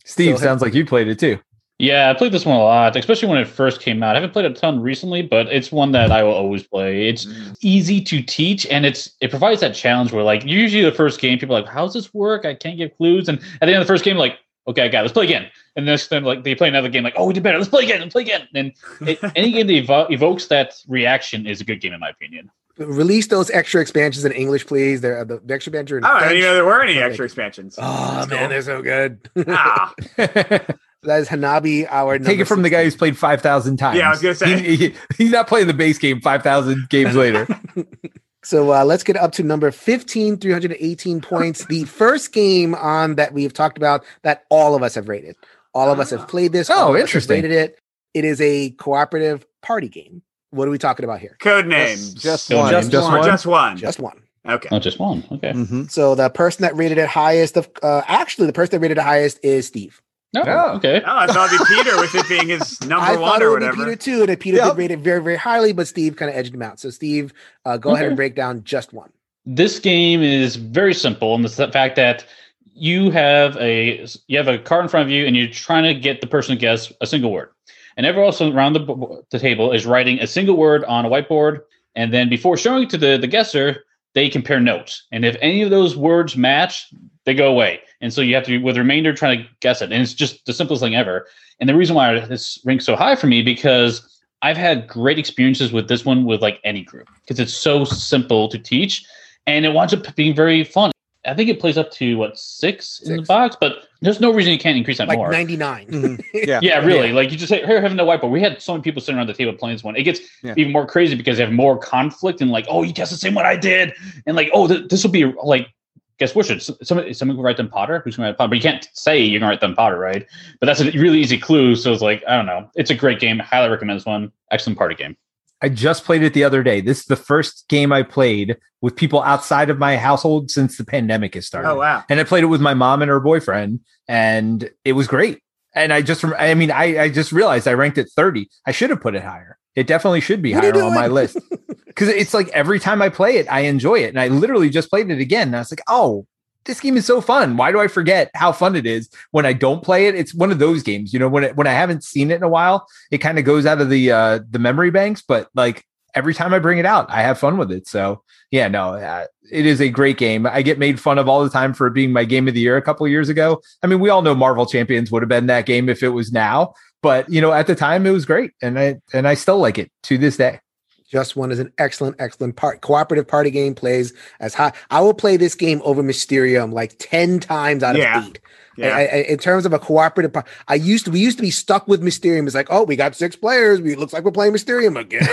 Speaker 1: Steve,
Speaker 6: So-
Speaker 1: sounds like you played it too.
Speaker 2: Yeah, I played this one a lot, especially when it first came out. I haven't played a ton recently, but it's one that I will always play. It's easy to teach, and it's it provides that challenge where like usually the first game, people are like, "How's this work? I can't get clues." And at the end of the first game, like, "Okay, I got it. Let's play again." And next time, like they play another game, like, "Oh, we did better. Let's play again. Let's play again." And it, any game that evo- evokes that reaction is a good game in my opinion.
Speaker 6: release those extra expansions in english please they're the, the extra expansion in
Speaker 5: Oh, I didn't
Speaker 6: French.
Speaker 5: even know there were any extra expansions.
Speaker 6: oh
Speaker 5: That's
Speaker 6: man
Speaker 5: cool.
Speaker 6: they're so good
Speaker 5: Ah,
Speaker 6: that is hanabi our
Speaker 1: Take it from the guy who's played 5,000 times.
Speaker 5: Yeah, I was gonna say.
Speaker 1: He- he- he's not playing the base game 5,000 games later.
Speaker 6: So uh, let's get up to number 15, 318 points. the first game on that we've talked about that all of us have rated. All of us have played this.
Speaker 1: Oh,
Speaker 6: all of us have
Speaker 1: interesting.
Speaker 6: Rated it. It is a cooperative party game. What are we talking about here?
Speaker 5: code names.
Speaker 4: just
Speaker 2: So
Speaker 4: one.
Speaker 1: just
Speaker 5: Or
Speaker 1: one?
Speaker 5: Just one.
Speaker 6: Just one.
Speaker 5: okay.
Speaker 2: Not just one. Okay.
Speaker 4: Mhm.
Speaker 6: So the person that rated it highest, of uh, actually the person that rated it highest is Steve.
Speaker 2: No.
Speaker 1: Oh.
Speaker 2: Okay.
Speaker 5: Oh, I thought it'd be Peter with it being his number
Speaker 6: I
Speaker 5: one
Speaker 6: thought it
Speaker 5: or
Speaker 6: would be
Speaker 5: whatever.
Speaker 6: Peter too, and Peter
Speaker 4: Yep.
Speaker 6: did rate it very, very highly, but Steve kind of edged him out. So Steve, uh, go ahead and break down just one.
Speaker 2: this game is very simple in the fact that you have a you have a card in front of you and you're trying to get the person to guess a single word and everyone else around the, the table is writing a single word on a whiteboard and then before showing it to the, the guesser they compare notes and if any of those words match they go away and so you have to with remainder trying to guess it and it's just the simplest thing ever and the reason why this ranks so high for me because i've had great experiences with this one with like any group because it's so simple to teach and it winds up being very fun. I think it plays up to what six, in the box, but there's no reason you can't increase that
Speaker 6: Like
Speaker 2: more.
Speaker 6: 99.
Speaker 4: Mhm. Yeah.
Speaker 2: yeah, really. Like you just say, here, having no whiteboard. We had so many people sitting around the table playing this one. It gets
Speaker 4: Yeah.
Speaker 2: even more crazy because you have more conflict and like, oh, you guessed the same one I did, and like, oh, th- this will be like, guess what? Should somebody someone can write them Potter? Who's gonna write Potter? But you can't say you're gonna write them Potter, right? But that's a really easy clue. So it's like, I don't know. It's a great game. Highly recommend this one. Excellent party game.
Speaker 1: I just played it the other day. This is the first game I played with people outside of my household since the pandemic has started.
Speaker 5: Oh wow.
Speaker 1: and I played it with my mom and her boyfriend, and it was great. And I just, rem- I mean, I, I just realized I ranked it 30. I should have put it higher. It definitely should be
Speaker 6: What
Speaker 1: higher on my list because it's like every time I play it, I enjoy it. And I literally just played it again. And I was like, oh, this game is so fun. Why do I forget how fun it is when I don't play it? It's one of those games, you know, when it, when I haven't seen it in a while, it kind of goes out of the uh, the memory banks. But like every time I bring it out, I have fun with it. So yeah, no, uh, it is a great game. I get made fun of all the time for being my game of the year a couple years ago. I mean, we all know Marvel Champions would have been that game if it was now, but you know, at the time it was great, and I and I still like it to this day.
Speaker 6: Just One is an excellent, excellent part. Cooperative party game plays as high. I will play this game over Mysterium like 10 times out of
Speaker 5: Yeah.
Speaker 6: eight.
Speaker 5: Yeah.
Speaker 6: I, I, in terms of a cooperative part, I used to we used to be stuck with Mysterium. It's like, oh, we got six players. We it looks like we're playing Mysterium again.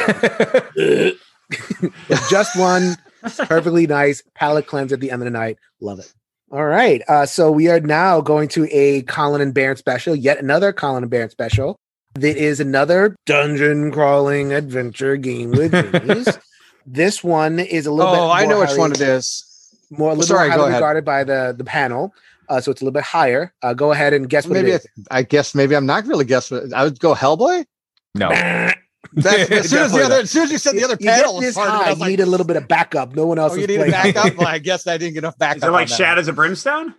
Speaker 6: Just one, perfectly nice palate cleanse at the end of the night. Love it. All right. Uh, so we are now going to a Colin and Baron special, yet another Colin and Baron special. That is another dungeon crawling adventure game with minis. this one is a little bit.
Speaker 4: Oh, I know which
Speaker 6: highly-
Speaker 4: one it is.
Speaker 6: More a little
Speaker 4: Sorry,
Speaker 6: more
Speaker 4: go
Speaker 6: highly
Speaker 4: ahead.
Speaker 6: regarded by the the panel. Uh, so it's a little bit higher. Uh, go ahead and guess what
Speaker 4: Maybe I, I guess maybe I'm not really guessing. I would go Hellboy.
Speaker 1: no.
Speaker 4: That's, as soon as the other, as soon as you said the other
Speaker 6: you
Speaker 4: panel was
Speaker 6: this
Speaker 4: part of it, I
Speaker 6: high,
Speaker 4: was
Speaker 6: you
Speaker 4: like,
Speaker 6: need a little bit of backup. No one else
Speaker 4: oh,
Speaker 6: is
Speaker 4: you need a
Speaker 6: playing.
Speaker 4: backup. Well, I guess I didn't get enough backup.
Speaker 5: Is it like
Speaker 4: on that
Speaker 5: Shadows of Brimstone?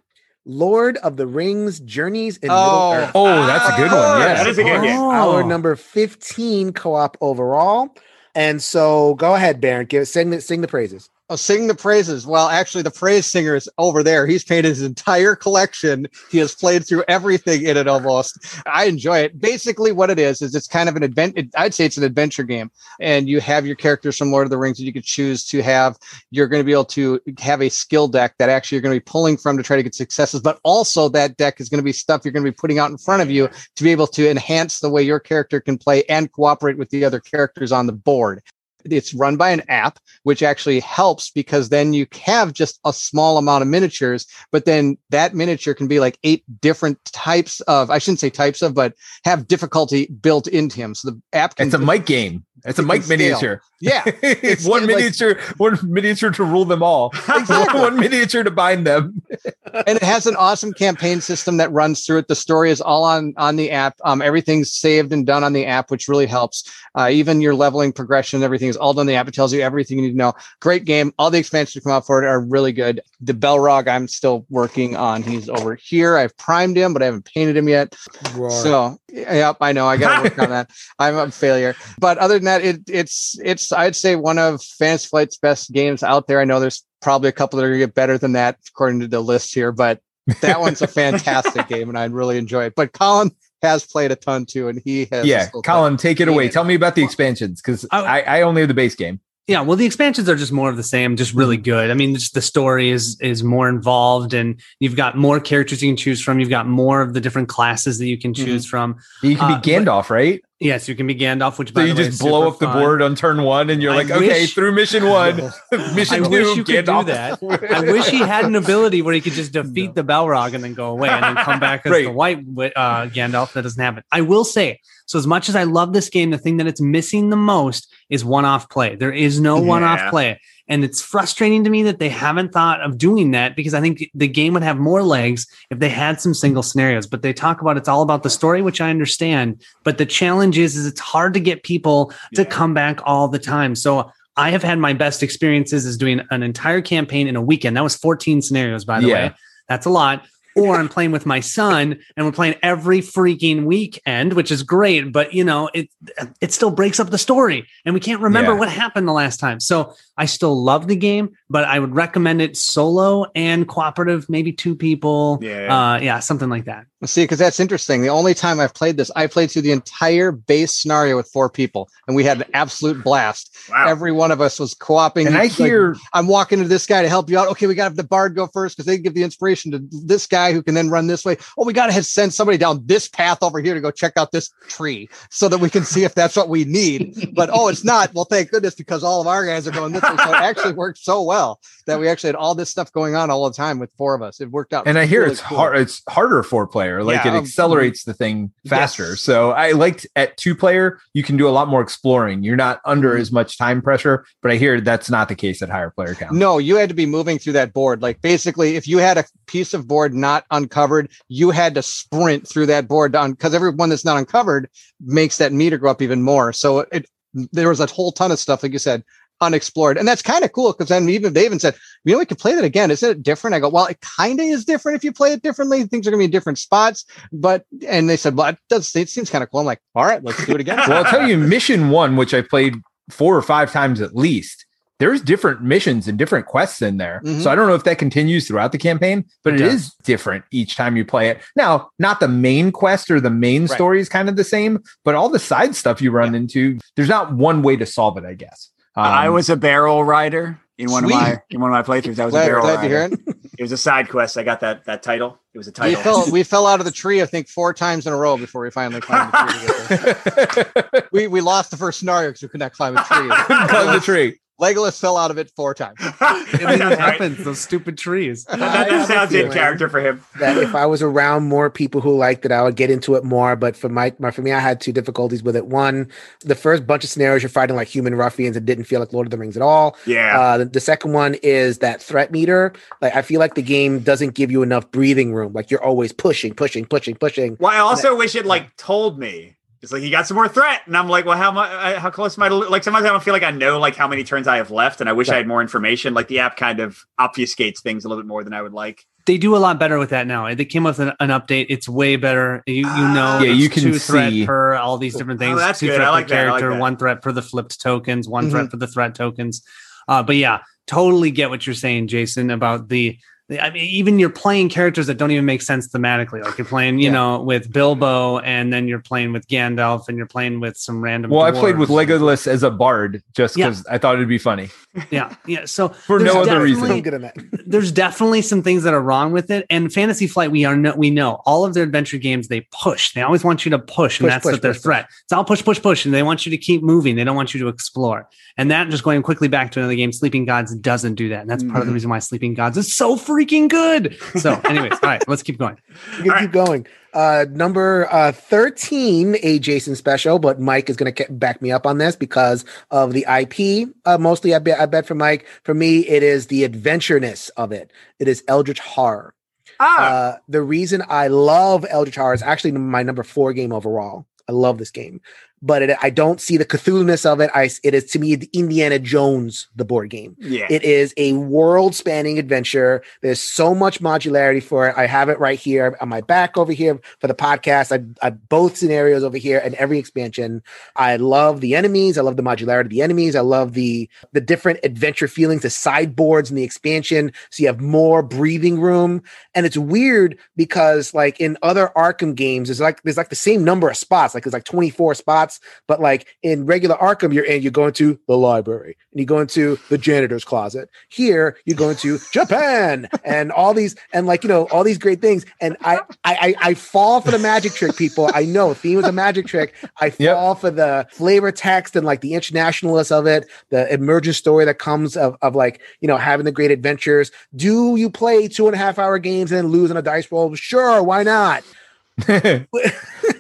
Speaker 6: Lord of the Rings Journeys in
Speaker 4: Oh.
Speaker 6: Middle Earth.
Speaker 1: Oh, that's a good one.
Speaker 5: Ah,
Speaker 1: Yeah.
Speaker 5: that is a good game.
Speaker 6: Our
Speaker 3: Oh.
Speaker 6: number 15 co-op overall. And so go ahead, Baron. Give sing sing the praises.
Speaker 4: Oh, sing the praises. Well, actually, the praise singer is over there. He's painted his entire collection. He has played through everything in it almost. I enjoy it. Basically, what it is is it's kind of an adventure. I'd say it's an adventure game, and you have your characters from Lord of the Rings that you could choose to have. You're going to be able to have a skill deck that actually you're going to be pulling from to try to get successes, but also that deck is going to be stuff you're going to be putting out in front of you to be able to enhance the way your character can play and cooperate with the other characters on the board. It's run by an app, which actually helps because then you have just a small amount of miniatures, but then that miniature can be like eight different types of, I shouldn't say types of, but have difficulty built into him. So the app can
Speaker 1: It's a mic game. It's a mic miniature.
Speaker 4: Yeah.
Speaker 1: it's one
Speaker 4: like-
Speaker 1: miniature, one miniature to rule them all.
Speaker 4: Exactly.
Speaker 1: one miniature to bind them.
Speaker 4: and it has an awesome campaign system that runs through it. The story is all on on the app. Um, everything's saved and done on the app, which really helps. Uh, even your leveling progression, everything all done on the app. It tells you everything you need to know. Great game. All the expansions that come out for it are really good. The Balrog, I'm still working on. He's over here. I've primed him, but I haven't painted him yet. So, yep, I know. I got to work on that. I'm a failure. But other than that, it, it's it's I'd say one of Fantasy Flight's best games out there. I know there's probably a couple that are gonna get better than that according to the list here, but that one's a fantastic game, and I really enjoy it. But Colin has played a ton too, and he has
Speaker 1: Yeah,
Speaker 4: still
Speaker 1: Colin, take it
Speaker 4: Yeah.
Speaker 1: away. Tell me about the expansions because
Speaker 3: I-
Speaker 1: I, I only have the base game.
Speaker 3: Yeah, well, the expansions are just more of the same, just really good. I mean, just the story is is more involved, and you've got more characters you can choose from. You've got more of the different classes that you can choose from.
Speaker 1: You can
Speaker 3: Uh,
Speaker 1: be Gandalf, right?
Speaker 3: Yes, you can be Gandalf, which
Speaker 1: So
Speaker 3: by
Speaker 1: you
Speaker 3: the way,
Speaker 1: just
Speaker 3: is
Speaker 1: blow
Speaker 3: super
Speaker 1: up the
Speaker 3: fun.
Speaker 1: board on turn one, and you're
Speaker 3: I
Speaker 1: like, okay, through mission one, mission
Speaker 3: I
Speaker 1: two,
Speaker 3: wish you could do that. I wish he had an ability where he could just defeat the Balrog and then go away and then come back as
Speaker 1: Right.
Speaker 3: the white uh, Gandalf. That doesn't happen. I will say, so as much as I love this game, the thing that it's missing the most is one-off play. There is no one-off play. And it's frustrating to me that they haven't thought of doing that because I think the game would have more legs if they had some single scenarios. But they talk about it's all about the story, which I understand. But the challenge is, is it's hard to get people to
Speaker 5: Yeah.
Speaker 3: come back all the time. So I have had my best experiences is doing an entire campaign in a weekend. That was 14 scenarios, by the
Speaker 1: Yeah.
Speaker 3: way. That's a lot. Or I'm playing with my son and we're playing every freaking weekend, which is great, but you know, it it still breaks up the story and we can't remember
Speaker 1: Yeah.
Speaker 3: what happened the last time. So I still love the game, but I would recommend it solo and cooperative, maybe two people.
Speaker 5: Yeah.
Speaker 3: Uh yeah, something like that.
Speaker 4: See, because that's interesting. The only time I've played this, I played through the entire base scenario with four people, and we had an absolute blast.
Speaker 5: Wow.
Speaker 4: Every one of us was co-oping.
Speaker 1: And I
Speaker 4: Like,
Speaker 1: hear
Speaker 4: I'm walking to this guy to help you out. Okay, we got to have the bard go first because they give the inspiration to this guy who can then run this way. Oh, we got to send somebody down this path over here to go check out this tree so that we can see if that's what we need. But oh, it's not. Well, thank goodness because all of our guys are going this way. So it actually worked so well that we actually had all this stuff going on all the time with four of us. It worked out.
Speaker 1: and I hear it's
Speaker 4: cool.
Speaker 1: hard. It's harder for player. Like
Speaker 4: Yeah,
Speaker 1: it
Speaker 4: um,
Speaker 1: accelerates the thing faster.
Speaker 4: yes.
Speaker 1: So I liked at two player, you can do a lot more exploring. You're not under
Speaker 4: Mhm.
Speaker 1: as much time pressure. But I hear that's not the case at higher player count.
Speaker 4: No, you had to be moving through that board. Like basically, if you had a piece of board not uncovered, you had to sprint through that board down because every one that's not uncovered makes that meter go up even more. So it there was a whole ton of stuff, like you said, unexplored. And that's kind of cool because then even they even said, you know, we could play that again. Isn't it different? I go, well, it kind of is different if you play it differently. Things are gonna be in different spots. But and they said, well, it does it seems kind of cool. I'm like, all right, let's do it again.
Speaker 1: well, I'll tell you, mission one, which I played four or five times at least, there's different missions and different quests in there.
Speaker 4: Mhm.
Speaker 1: So I don't know if that continues throughout the campaign, but
Speaker 3: It
Speaker 1: is different each time you play it. Now, not the main quest or the main
Speaker 4: Right.
Speaker 1: story is kind of the same, but all the side stuff you run into, there's not one way to solve it, I guess. Um,
Speaker 5: I was a barrel rider in one
Speaker 4: Sweet.
Speaker 5: of my in one of my playthroughs. I was a barrel
Speaker 4: glad
Speaker 5: rider.
Speaker 4: to hear it.
Speaker 5: It was a side quest. I got that that title. It was a
Speaker 4: We
Speaker 5: title.
Speaker 4: fell, we fell out of the tree, I think, four times in a row before we finally climbed the tree. To get there. we we lost the first scenario because we could not climb a tree.
Speaker 1: climb the tree.
Speaker 4: Legolas fell out of it four times.
Speaker 3: I mean, it
Speaker 5: right.
Speaker 3: happens, those stupid trees.
Speaker 5: That,
Speaker 6: I
Speaker 5: that
Speaker 6: a
Speaker 5: sounds in character for him.
Speaker 6: that if I was around more people who liked it, I would get into it more. But for my, my for me, I had two difficulties with it. One, the first bunch of scenarios you're fighting like human ruffians, it didn't feel like Lord of the Rings at all.
Speaker 5: Yeah.
Speaker 6: Uh, the, the second one is that threat meter. Like I feel like the game doesn't give you enough breathing room. Like you're always pushing, pushing, pushing, pushing.
Speaker 5: well, I also wish it like told me. It's like you got some more threat, and I'm like, well, how much? How close am I to? Like sometimes I don't feel like I know like how many turns I have left, and I wish I had more information. Like the app kind of obfuscates things a little bit more than I would like.
Speaker 3: They do a lot better with that now. They came with an, an update. It's way better. You you know,
Speaker 5: Ah.
Speaker 1: Yeah, you can
Speaker 3: two threat
Speaker 1: see-
Speaker 3: per all these different
Speaker 5: Oh,
Speaker 3: things.
Speaker 5: that's
Speaker 3: two
Speaker 5: good.
Speaker 3: threat
Speaker 5: I like
Speaker 3: per
Speaker 5: that. I like
Speaker 3: character,
Speaker 5: that. Mm-hmm.
Speaker 3: one threat for the flipped tokens, one threat for the threat tokens. Uh, but yeah, totally get what you're saying, Jason, about the. The- I mean, even you're playing characters that don't even make sense thematically. Like you're playing, you
Speaker 6: Yeah.
Speaker 3: know, with Bilbo, and then you're playing with Gandalf, and you're playing with some random.
Speaker 1: Well, I played with. Legolas as a bard just
Speaker 3: Yeah.
Speaker 1: because I thought it'd be funny.
Speaker 3: Yeah, yeah. So
Speaker 1: For
Speaker 3: there's
Speaker 1: no other
Speaker 3: definitely-
Speaker 1: reason.
Speaker 6: I'm good on that.
Speaker 3: there's definitely some things that are wrong with it. And Fantasy Flight, we are no, we know all of their adventure games they push. They always want you to push, and
Speaker 6: Push,
Speaker 3: that's
Speaker 6: push,
Speaker 3: what their
Speaker 6: push, push.
Speaker 3: threat. It's all push, push, push, and they want you to keep moving. They don't want you to explore. And that just going quickly back to another game, Sleeping Gods doesn't do that, and that's part of the
Speaker 5: Mhm.
Speaker 3: reason why Sleeping Gods is so freaking good. So, anyways, all right, let's keep going.
Speaker 6: We can keep going. Uh, number uh, 13, a Jason special, but Mike is going to back me up on this because of the IP. Uh, mostly, I bet, I bet for Mike. For me, it is the adventureness of it. It is Eldritch Horror.
Speaker 5: Ah,
Speaker 6: Uh, the reason I love Eldritch Horror is actually my number four game overall. I love this game, but it, I don't see the Cthulhu-ness of it. I, it is to me the Indiana Jones, the board game.
Speaker 5: yeah.
Speaker 6: It is a world spanning adventure. There's so much modularity for it. I have it right here on my back over here for the podcast. I, I both scenarios over here and every expansion. I love the enemies. I love the modularity of the enemies. I love the the different adventure feelings, the sideboards in the expansion. So you have more breathing room. And it's weird because like in other Arkham games, there's like there's like the same number of spots. Like there's like 24 spots, but like in regular Arkham, you're in, you go into the library and you go into the janitor's closet. Here, you go into Japan and all these and like you know all these great things. And I I I, I fall for the magic trick, people. I know theme is a magic trick. I
Speaker 1: Yep.
Speaker 6: fall for the flavor text and like the internationalist of it, the emergent story that comes of of like you know having the great adventures. Do you play two and a half hour games and then lose on a dice roll? Sure, why not?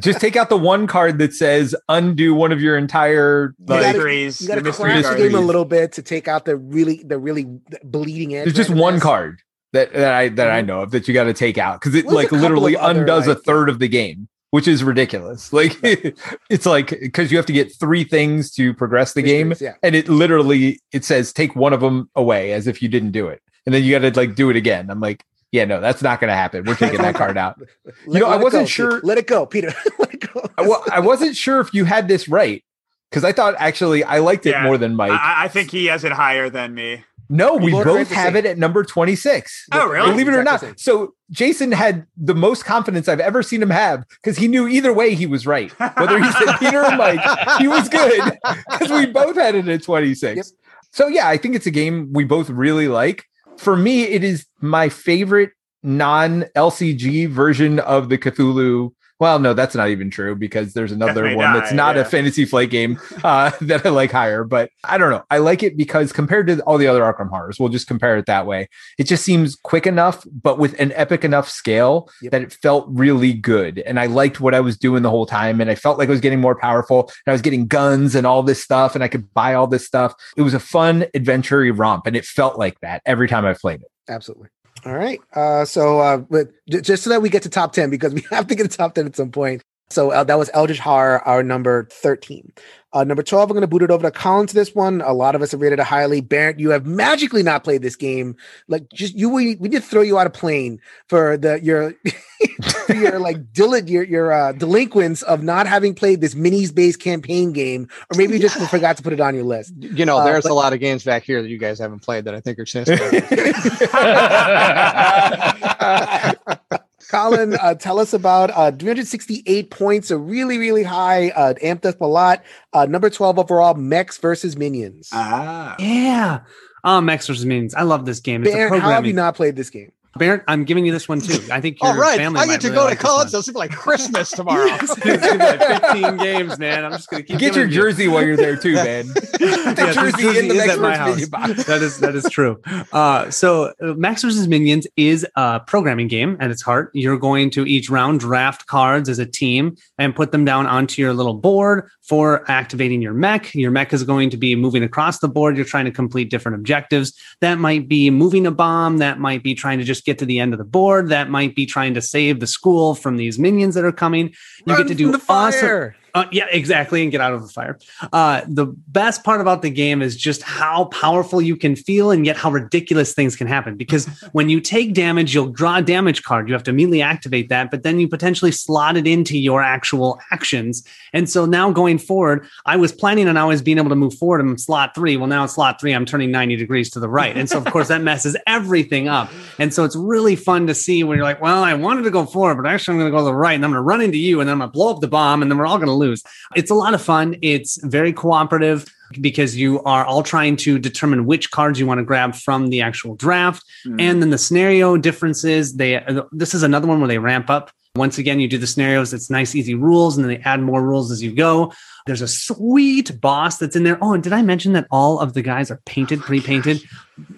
Speaker 1: just take out the one card that says undo one of your entire
Speaker 6: You gotta-
Speaker 1: like
Speaker 5: Mysteries,
Speaker 6: You got to
Speaker 5: the mystery
Speaker 6: crash the game a little bit to take out the really the really bleeding edge.
Speaker 1: there's just one card that, that I that I mm-hmm. know of that you got to take out because it
Speaker 6: Well,
Speaker 1: like literally
Speaker 6: of other,
Speaker 1: undoes
Speaker 6: like-
Speaker 1: a third of the game, which is ridiculous. Like it's like because you have to get three things to progress the game,
Speaker 6: yeah.
Speaker 1: and it literally it says take one of them away as if you didn't do it, and then you got to like do it again. I'm like, yeah, no, that's not going to happen. We're taking that card out.
Speaker 6: Let-
Speaker 1: know, I
Speaker 6: let it
Speaker 1: wasn't
Speaker 6: go,
Speaker 1: sure-
Speaker 6: Pete. Let it go, Peter. let it go.
Speaker 1: I, well, I wasn't sure if you had this right because I thought actually I liked it
Speaker 5: Yeah.
Speaker 1: more than Mike.
Speaker 5: I, I think he has it higher than me.
Speaker 1: No, we
Speaker 6: both
Speaker 1: both have it at number 26.
Speaker 5: Oh, really?
Speaker 1: Believe it or
Speaker 6: Exactly
Speaker 1: not. So Jason had the most confidence I've ever seen him have because he knew either way he was right. Whether he said Peter or Mike, he was good because we both had it at 26.
Speaker 6: Yep.
Speaker 1: So yeah, I think it's a game we both really like. For me, it is my favorite non LCG version of the Cthulhu. Well, no, that's not even true because there's another one that's not
Speaker 5: yeah.
Speaker 1: a fantasy flight game uh, that I like higher. But I don't know. I like it because compared to all the other Arkham horrors, we'll just compare it that way. It just seems quick enough, but with an epic enough scale
Speaker 6: Yep.
Speaker 1: that it felt really good. And I liked what I was doing the whole time. And I felt like I was getting more powerful. And I was getting guns and all this stuff. And I could buy all this stuff. It was a fun adventure romp. And it felt like that every time I played it.
Speaker 6: Absolutely. All right. Uh, so, uh, but just so that we get to top 10, because we have to get to top 10 at some point. So uh, that was Eldritch Horror, our number 13. Uh, number 12, I'm going to boot it over to Colin to this one. A lot of us have rated it highly. Barrett, you have magically not played this game. Like, just you, we, we did throw you out of plane for the your your like dil- your your uh, delinquents of not having played this minis based campaign game, or maybe you just forgot to put it on your list.
Speaker 4: You know,
Speaker 6: Uh,
Speaker 4: there's
Speaker 6: but-
Speaker 4: a lot of games back here that you guys haven't played that I think are chance.
Speaker 6: Colin, uh, tell us about uh, 368 points, a really, really high, uh, amped up a lot. Uh, number 12 overall, Mechs versus Minions.
Speaker 5: Ah.
Speaker 3: Yeah. Um, Mechs versus Minions. I love this game. It's a
Speaker 6: Baron, how have you not played this game?
Speaker 3: Barrett, I'm giving you this one too. I think your
Speaker 4: All right,
Speaker 3: family
Speaker 4: I get to
Speaker 3: really
Speaker 4: go
Speaker 3: like
Speaker 4: to college.
Speaker 3: one.
Speaker 4: So it's like Christmas tomorrow.
Speaker 3: it's gonna be like 15 games, man. I'm just gonna keep
Speaker 1: Get your
Speaker 3: giving you-
Speaker 1: jersey while you're there too, man. The
Speaker 3: Yeah,
Speaker 1: jersey
Speaker 3: jersey
Speaker 1: in the
Speaker 3: is
Speaker 1: next
Speaker 3: at my house.
Speaker 1: box.
Speaker 3: that is that is true. Uh, so uh, Mechs vs Minions is a programming game at its heart. You're going to each round draft cards as a team and put them down onto your little board for activating your mech. Your mech is going to be moving across the board. You're trying to complete different objectives. That might be moving a bomb. That might be trying to just get to the end of the board. That might be trying to save the school from these minions that are coming. You
Speaker 6: Run
Speaker 3: get to do awesome. Uh, yeah, exactly, and get out of the fire. Uh, the best part about the game is just how powerful you can feel, and yet how ridiculous things can happen. Because when you take damage, you'll draw a damage card. You have to immediately activate that, but then you potentially slot it into your actual actions. And so now going forward, I was planning on always being able to move forward in slot three. Well, now in slot three, I'm turning 90 degrees to the right, and so of course that messes everything up. And so it's really fun to see when you're like, well, I wanted to go forward, but actually I'm going to go to the right, and I'm going to run into you, and then I'm going to blow up the bomb, and then we're all going to lose. It's a lot of fun. It's very cooperative because you are all trying to determine which cards you want to grab from the actual draft.
Speaker 5: Mm.
Speaker 3: And then the scenario differences, they this is another one where they ramp up. Once again, you do the scenarios, it's nice, easy rules, and then they add more rules as you go. There's a sweet boss that's in there. Oh, and did I mention that all of the guys are painted, oh pre-painted?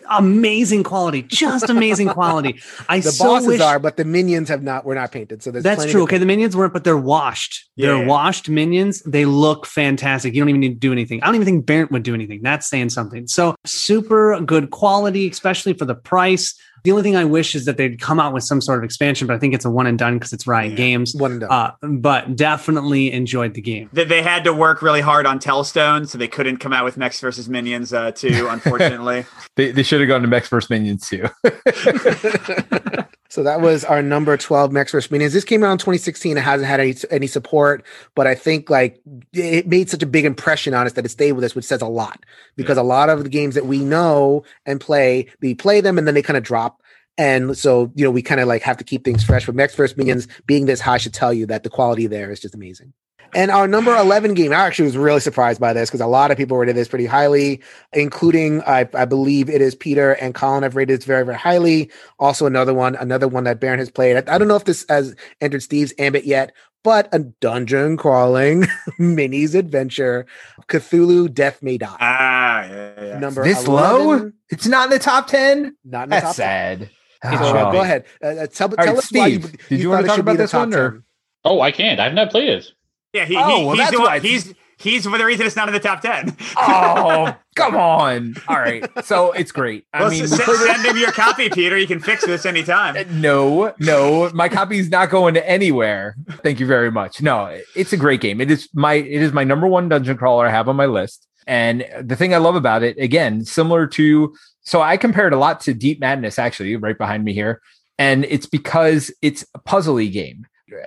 Speaker 3: Amazing quality, just amazing quality. I
Speaker 6: The
Speaker 3: so
Speaker 6: bosses
Speaker 3: wish-
Speaker 6: are, but the minions have not. Were not painted. So there's
Speaker 3: that's true. Okay, the minions weren't, but they're washed. They're washed minions. They look fantastic. You don't even need to do anything. I don't even think Barrett would do anything. That's saying something. So super good quality, especially for the price. The only thing I wish is that they'd come out with some sort of expansion, but I think it's a one and done because it's Riot
Speaker 5: Yeah.
Speaker 3: Games.
Speaker 6: One and done.
Speaker 3: Uh, but definitely enjoyed the game.
Speaker 5: They, they had to work really hard on Telstone, so they couldn't come out with Mechs versus Minions uh, too, unfortunately.
Speaker 1: They, they should have gone to Mechs versus Minions too.
Speaker 6: So that was our number 12 Mechs vs. Minions. This came out in 2016. It hasn't had any, any support, but I think like it made such a big impression on us that it stayed with us, which says a lot because a lot of the games that we know and play, we play them and then they kind of drop. And so, you know, we kind of like have to keep things fresh. But Mechs vs. Minions being this high should tell you that the quality there is just amazing. And our number 11 game, I actually was really surprised by this because a lot of people rated this pretty highly, including, I, I believe it is Peter and Colin have rated this very, very highly. Also, another one, another one that Baron has played. I, I don't know if this has entered Steve's ambit yet, but a dungeon crawling minis adventure, Cthulhu Death May Die.
Speaker 5: ah, yeah, yeah.
Speaker 6: Number
Speaker 1: this
Speaker 6: 11,
Speaker 1: low? It's not in the top 10?
Speaker 6: Not in the
Speaker 1: That's
Speaker 6: top 10.
Speaker 1: sad.
Speaker 6: So,
Speaker 1: Oh.
Speaker 6: go ahead. Uh, uh, tell tell
Speaker 1: right,
Speaker 6: us why you,
Speaker 1: Steve, did you wanna
Speaker 6: thought it
Speaker 1: talk
Speaker 6: should be
Speaker 1: about
Speaker 6: the
Speaker 1: this
Speaker 6: top
Speaker 1: one, or-
Speaker 6: 10.
Speaker 2: Oh, I can't. I've not played it.
Speaker 5: Yeah, he,
Speaker 1: Oh,
Speaker 5: he,
Speaker 1: well,
Speaker 5: he's
Speaker 1: that's
Speaker 5: the
Speaker 1: why
Speaker 5: one.
Speaker 1: it's-
Speaker 5: He's he's the reason it's not in the top ten.
Speaker 1: oh, come on. All right. So it's great. I
Speaker 5: well,
Speaker 1: mean,
Speaker 5: send, send him your copy, Peter. You can fix this anytime.
Speaker 1: no, no, my copy is not going to anywhere. Thank you very much. No, it's a great game. It is my it is my number one dungeon crawler I have on my list. And the thing I love about it, again, similar to so I compare it a lot to Deep Madness, actually, right behind me here. And it's because it's a puzzly game.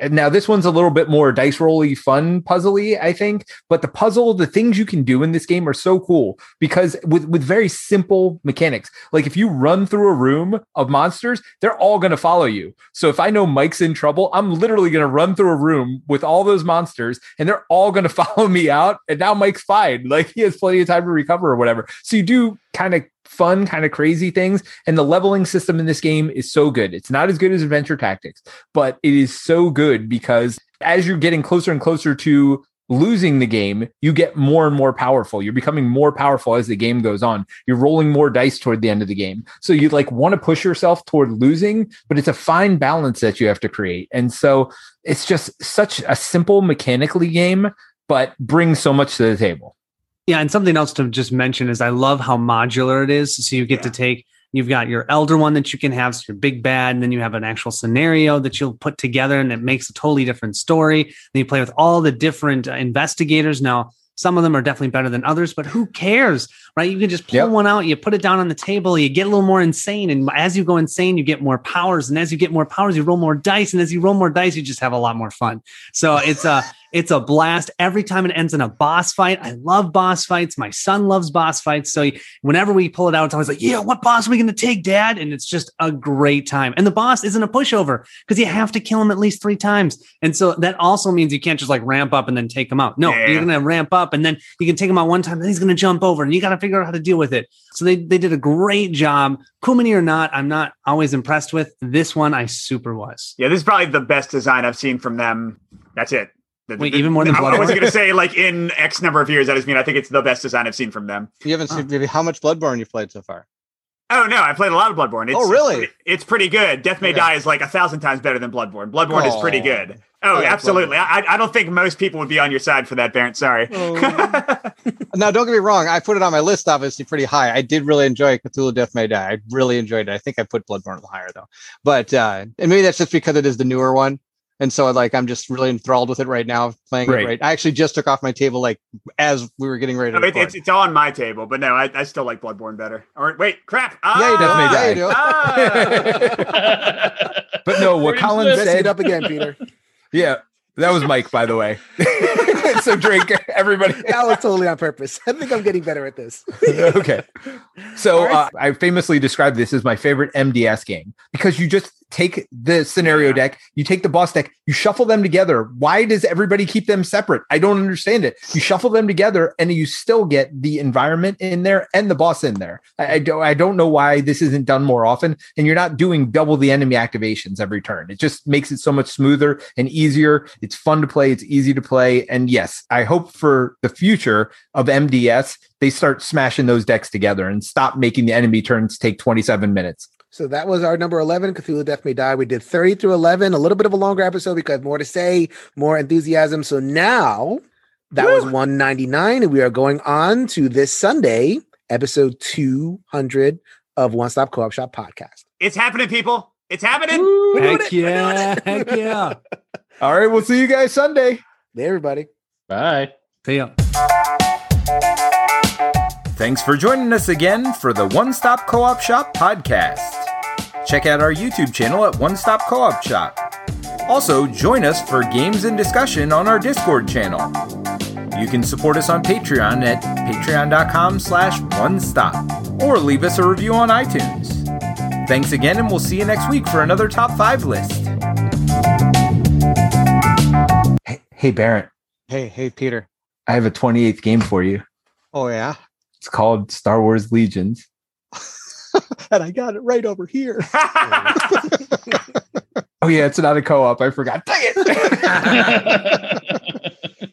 Speaker 1: Now this one's a little bit more dice rolly, fun, puzzly, I think. But the puzzle, the things you can do in this game are so cool because with with very simple mechanics. Like if you run through a room of monsters, they're all going to follow you. So if I know Mike's in trouble, I'm literally going to run through a room with all those monsters, and they're all going to follow me out. And now Mike's fine. Like he has plenty of time to recover or whatever. So you do kind of fun, kind of crazy things. And the leveling system in this game is so good. It's not as good as Adventure Tactics, but it is so good because as you're getting closer and closer to losing the game, you get more and more powerful. You're becoming more powerful as the game goes on. You're rolling more dice toward the end of the game. So you like want to push yourself toward losing, but it's a fine balance that you have to create. And so it's just such a simple mechanically game, but brings so much to the table.
Speaker 3: Yeah, and something else to just mention is I love how modular it is. So you get to take you've got your elder one that you can have, so your big bad, and then you have an actual scenario that you'll put together, and it makes a totally different story. Then you play with all the different uh, investigators. Now, some of them are definitely better than others, but who cares, right? You can just pull
Speaker 1: Yep.
Speaker 3: one out, you put it down on the table, you get a little more insane, and as you go insane, you get more powers, and as you get more powers, you roll more dice, and as you roll more dice, you just have a lot more fun. So it's a it's a blast every time it ends in a boss fight. I love boss fights. My son loves boss fights. So whenever we pull it out, it's always like, yeah, what boss are we going to take, dad? And it's just a great time. And the boss isn't a pushover because you have to kill him at least three times. And so that also means you can't just like ramp up and then take him out. No,
Speaker 5: Yeah.
Speaker 3: you're going to ramp up and then you can take him out one time, then he's going to jump over and you got to figure out how to deal with it. So they, they did a great job. Cool Mini or not, I'm not always impressed with. This one I super was.
Speaker 5: Yeah, this is probably the best design I've seen from them. That's it. The-
Speaker 3: Wait,
Speaker 5: the-
Speaker 3: even more than
Speaker 5: I, I wasn't going to say like in X number of years. I just mean I think it's the best design I've seen from them.
Speaker 4: You haven't seen maybe how much Bloodborne you've played so far.
Speaker 5: Oh no, I played a lot of Bloodborne. It's,
Speaker 4: Oh, really?
Speaker 5: It's, it's pretty good. Death May
Speaker 4: Okay.
Speaker 5: Die is like a thousand times better than Bloodborne. Bloodborne is pretty
Speaker 4: Oh.
Speaker 5: good. Oh,
Speaker 4: I
Speaker 5: absolutely. I, I don't think most people would be on your side for that, Barrett. Sorry.
Speaker 4: Now, don't get me wrong. I put it on my list, obviously, pretty high. I did really enjoy Cthulhu Death May Die. I really enjoyed it. I think I put Bloodborne a little higher, though. But, uh, and maybe that's just because it is the newer one. And so like I'm just really enthralled with it right now, playing
Speaker 1: Right.
Speaker 4: it right. I actually just took off my table like as we were getting ready to
Speaker 5: No, it, it's, it's on my table, but no, I, I still like Bloodborne better. Or wait, crap.
Speaker 4: Yeah, you
Speaker 5: Ah,
Speaker 1: definitely
Speaker 4: die.
Speaker 5: ah.
Speaker 1: But no, what
Speaker 2: Free
Speaker 1: Colin said.
Speaker 6: it up again, Peter.
Speaker 1: Yeah, that was Mike, by the way. so drink everybody.
Speaker 6: That was totally on purpose. I think I'm getting better at this.
Speaker 1: okay. So
Speaker 6: All right.
Speaker 1: uh, I famously described this as my favorite MDS game because you just take the scenario deck, you take the boss deck, you shuffle them together. Why does everybody keep them separate? I don't understand it. You shuffle them together and you still get the environment in there and the boss in there. I, I don't I don't know why this isn't done more often and you're not doing double the enemy activations every turn. It just makes it so much smoother and easier. It's fun to play, it's easy to play and yes, I hope for the future of MDS they start smashing those decks together and stop making the enemy turns take 27 minutes.
Speaker 6: So that was our number 11, Cthulhu Death May Die. We did 30 through 11, a little bit of a longer episode because more to say, more enthusiasm. So now that was 199, and we are going on to this Sunday, episode 200 of One Stop Co op Shop podcast.
Speaker 5: it's happening, people. It's happening.
Speaker 3: Heck yeah. Heck yeah.
Speaker 1: All right, we'll see you guys Sunday.
Speaker 6: There, everybody.
Speaker 2: Bye.
Speaker 3: See ya.
Speaker 1: Thanks for joining us again for the One Stop Co op Shop podcast. Check out our YouTube channel at One Stop Co op Shop. Also, join us for games and discussion on our Discord channel. You can support us on Patreon at patreon.com slash one stop or leave us a review on iTunes. Thanks again, and we'll see you next week for another top five list. Hey, hey Barrett,
Speaker 4: hey, hey, Peter.
Speaker 1: I have a 28th game for you.
Speaker 4: Oh yeah,
Speaker 1: It's called Star Wars Legions.
Speaker 4: and I got it right over here.
Speaker 1: Oh yeah, it's not a co-op. I forgot. Dang it.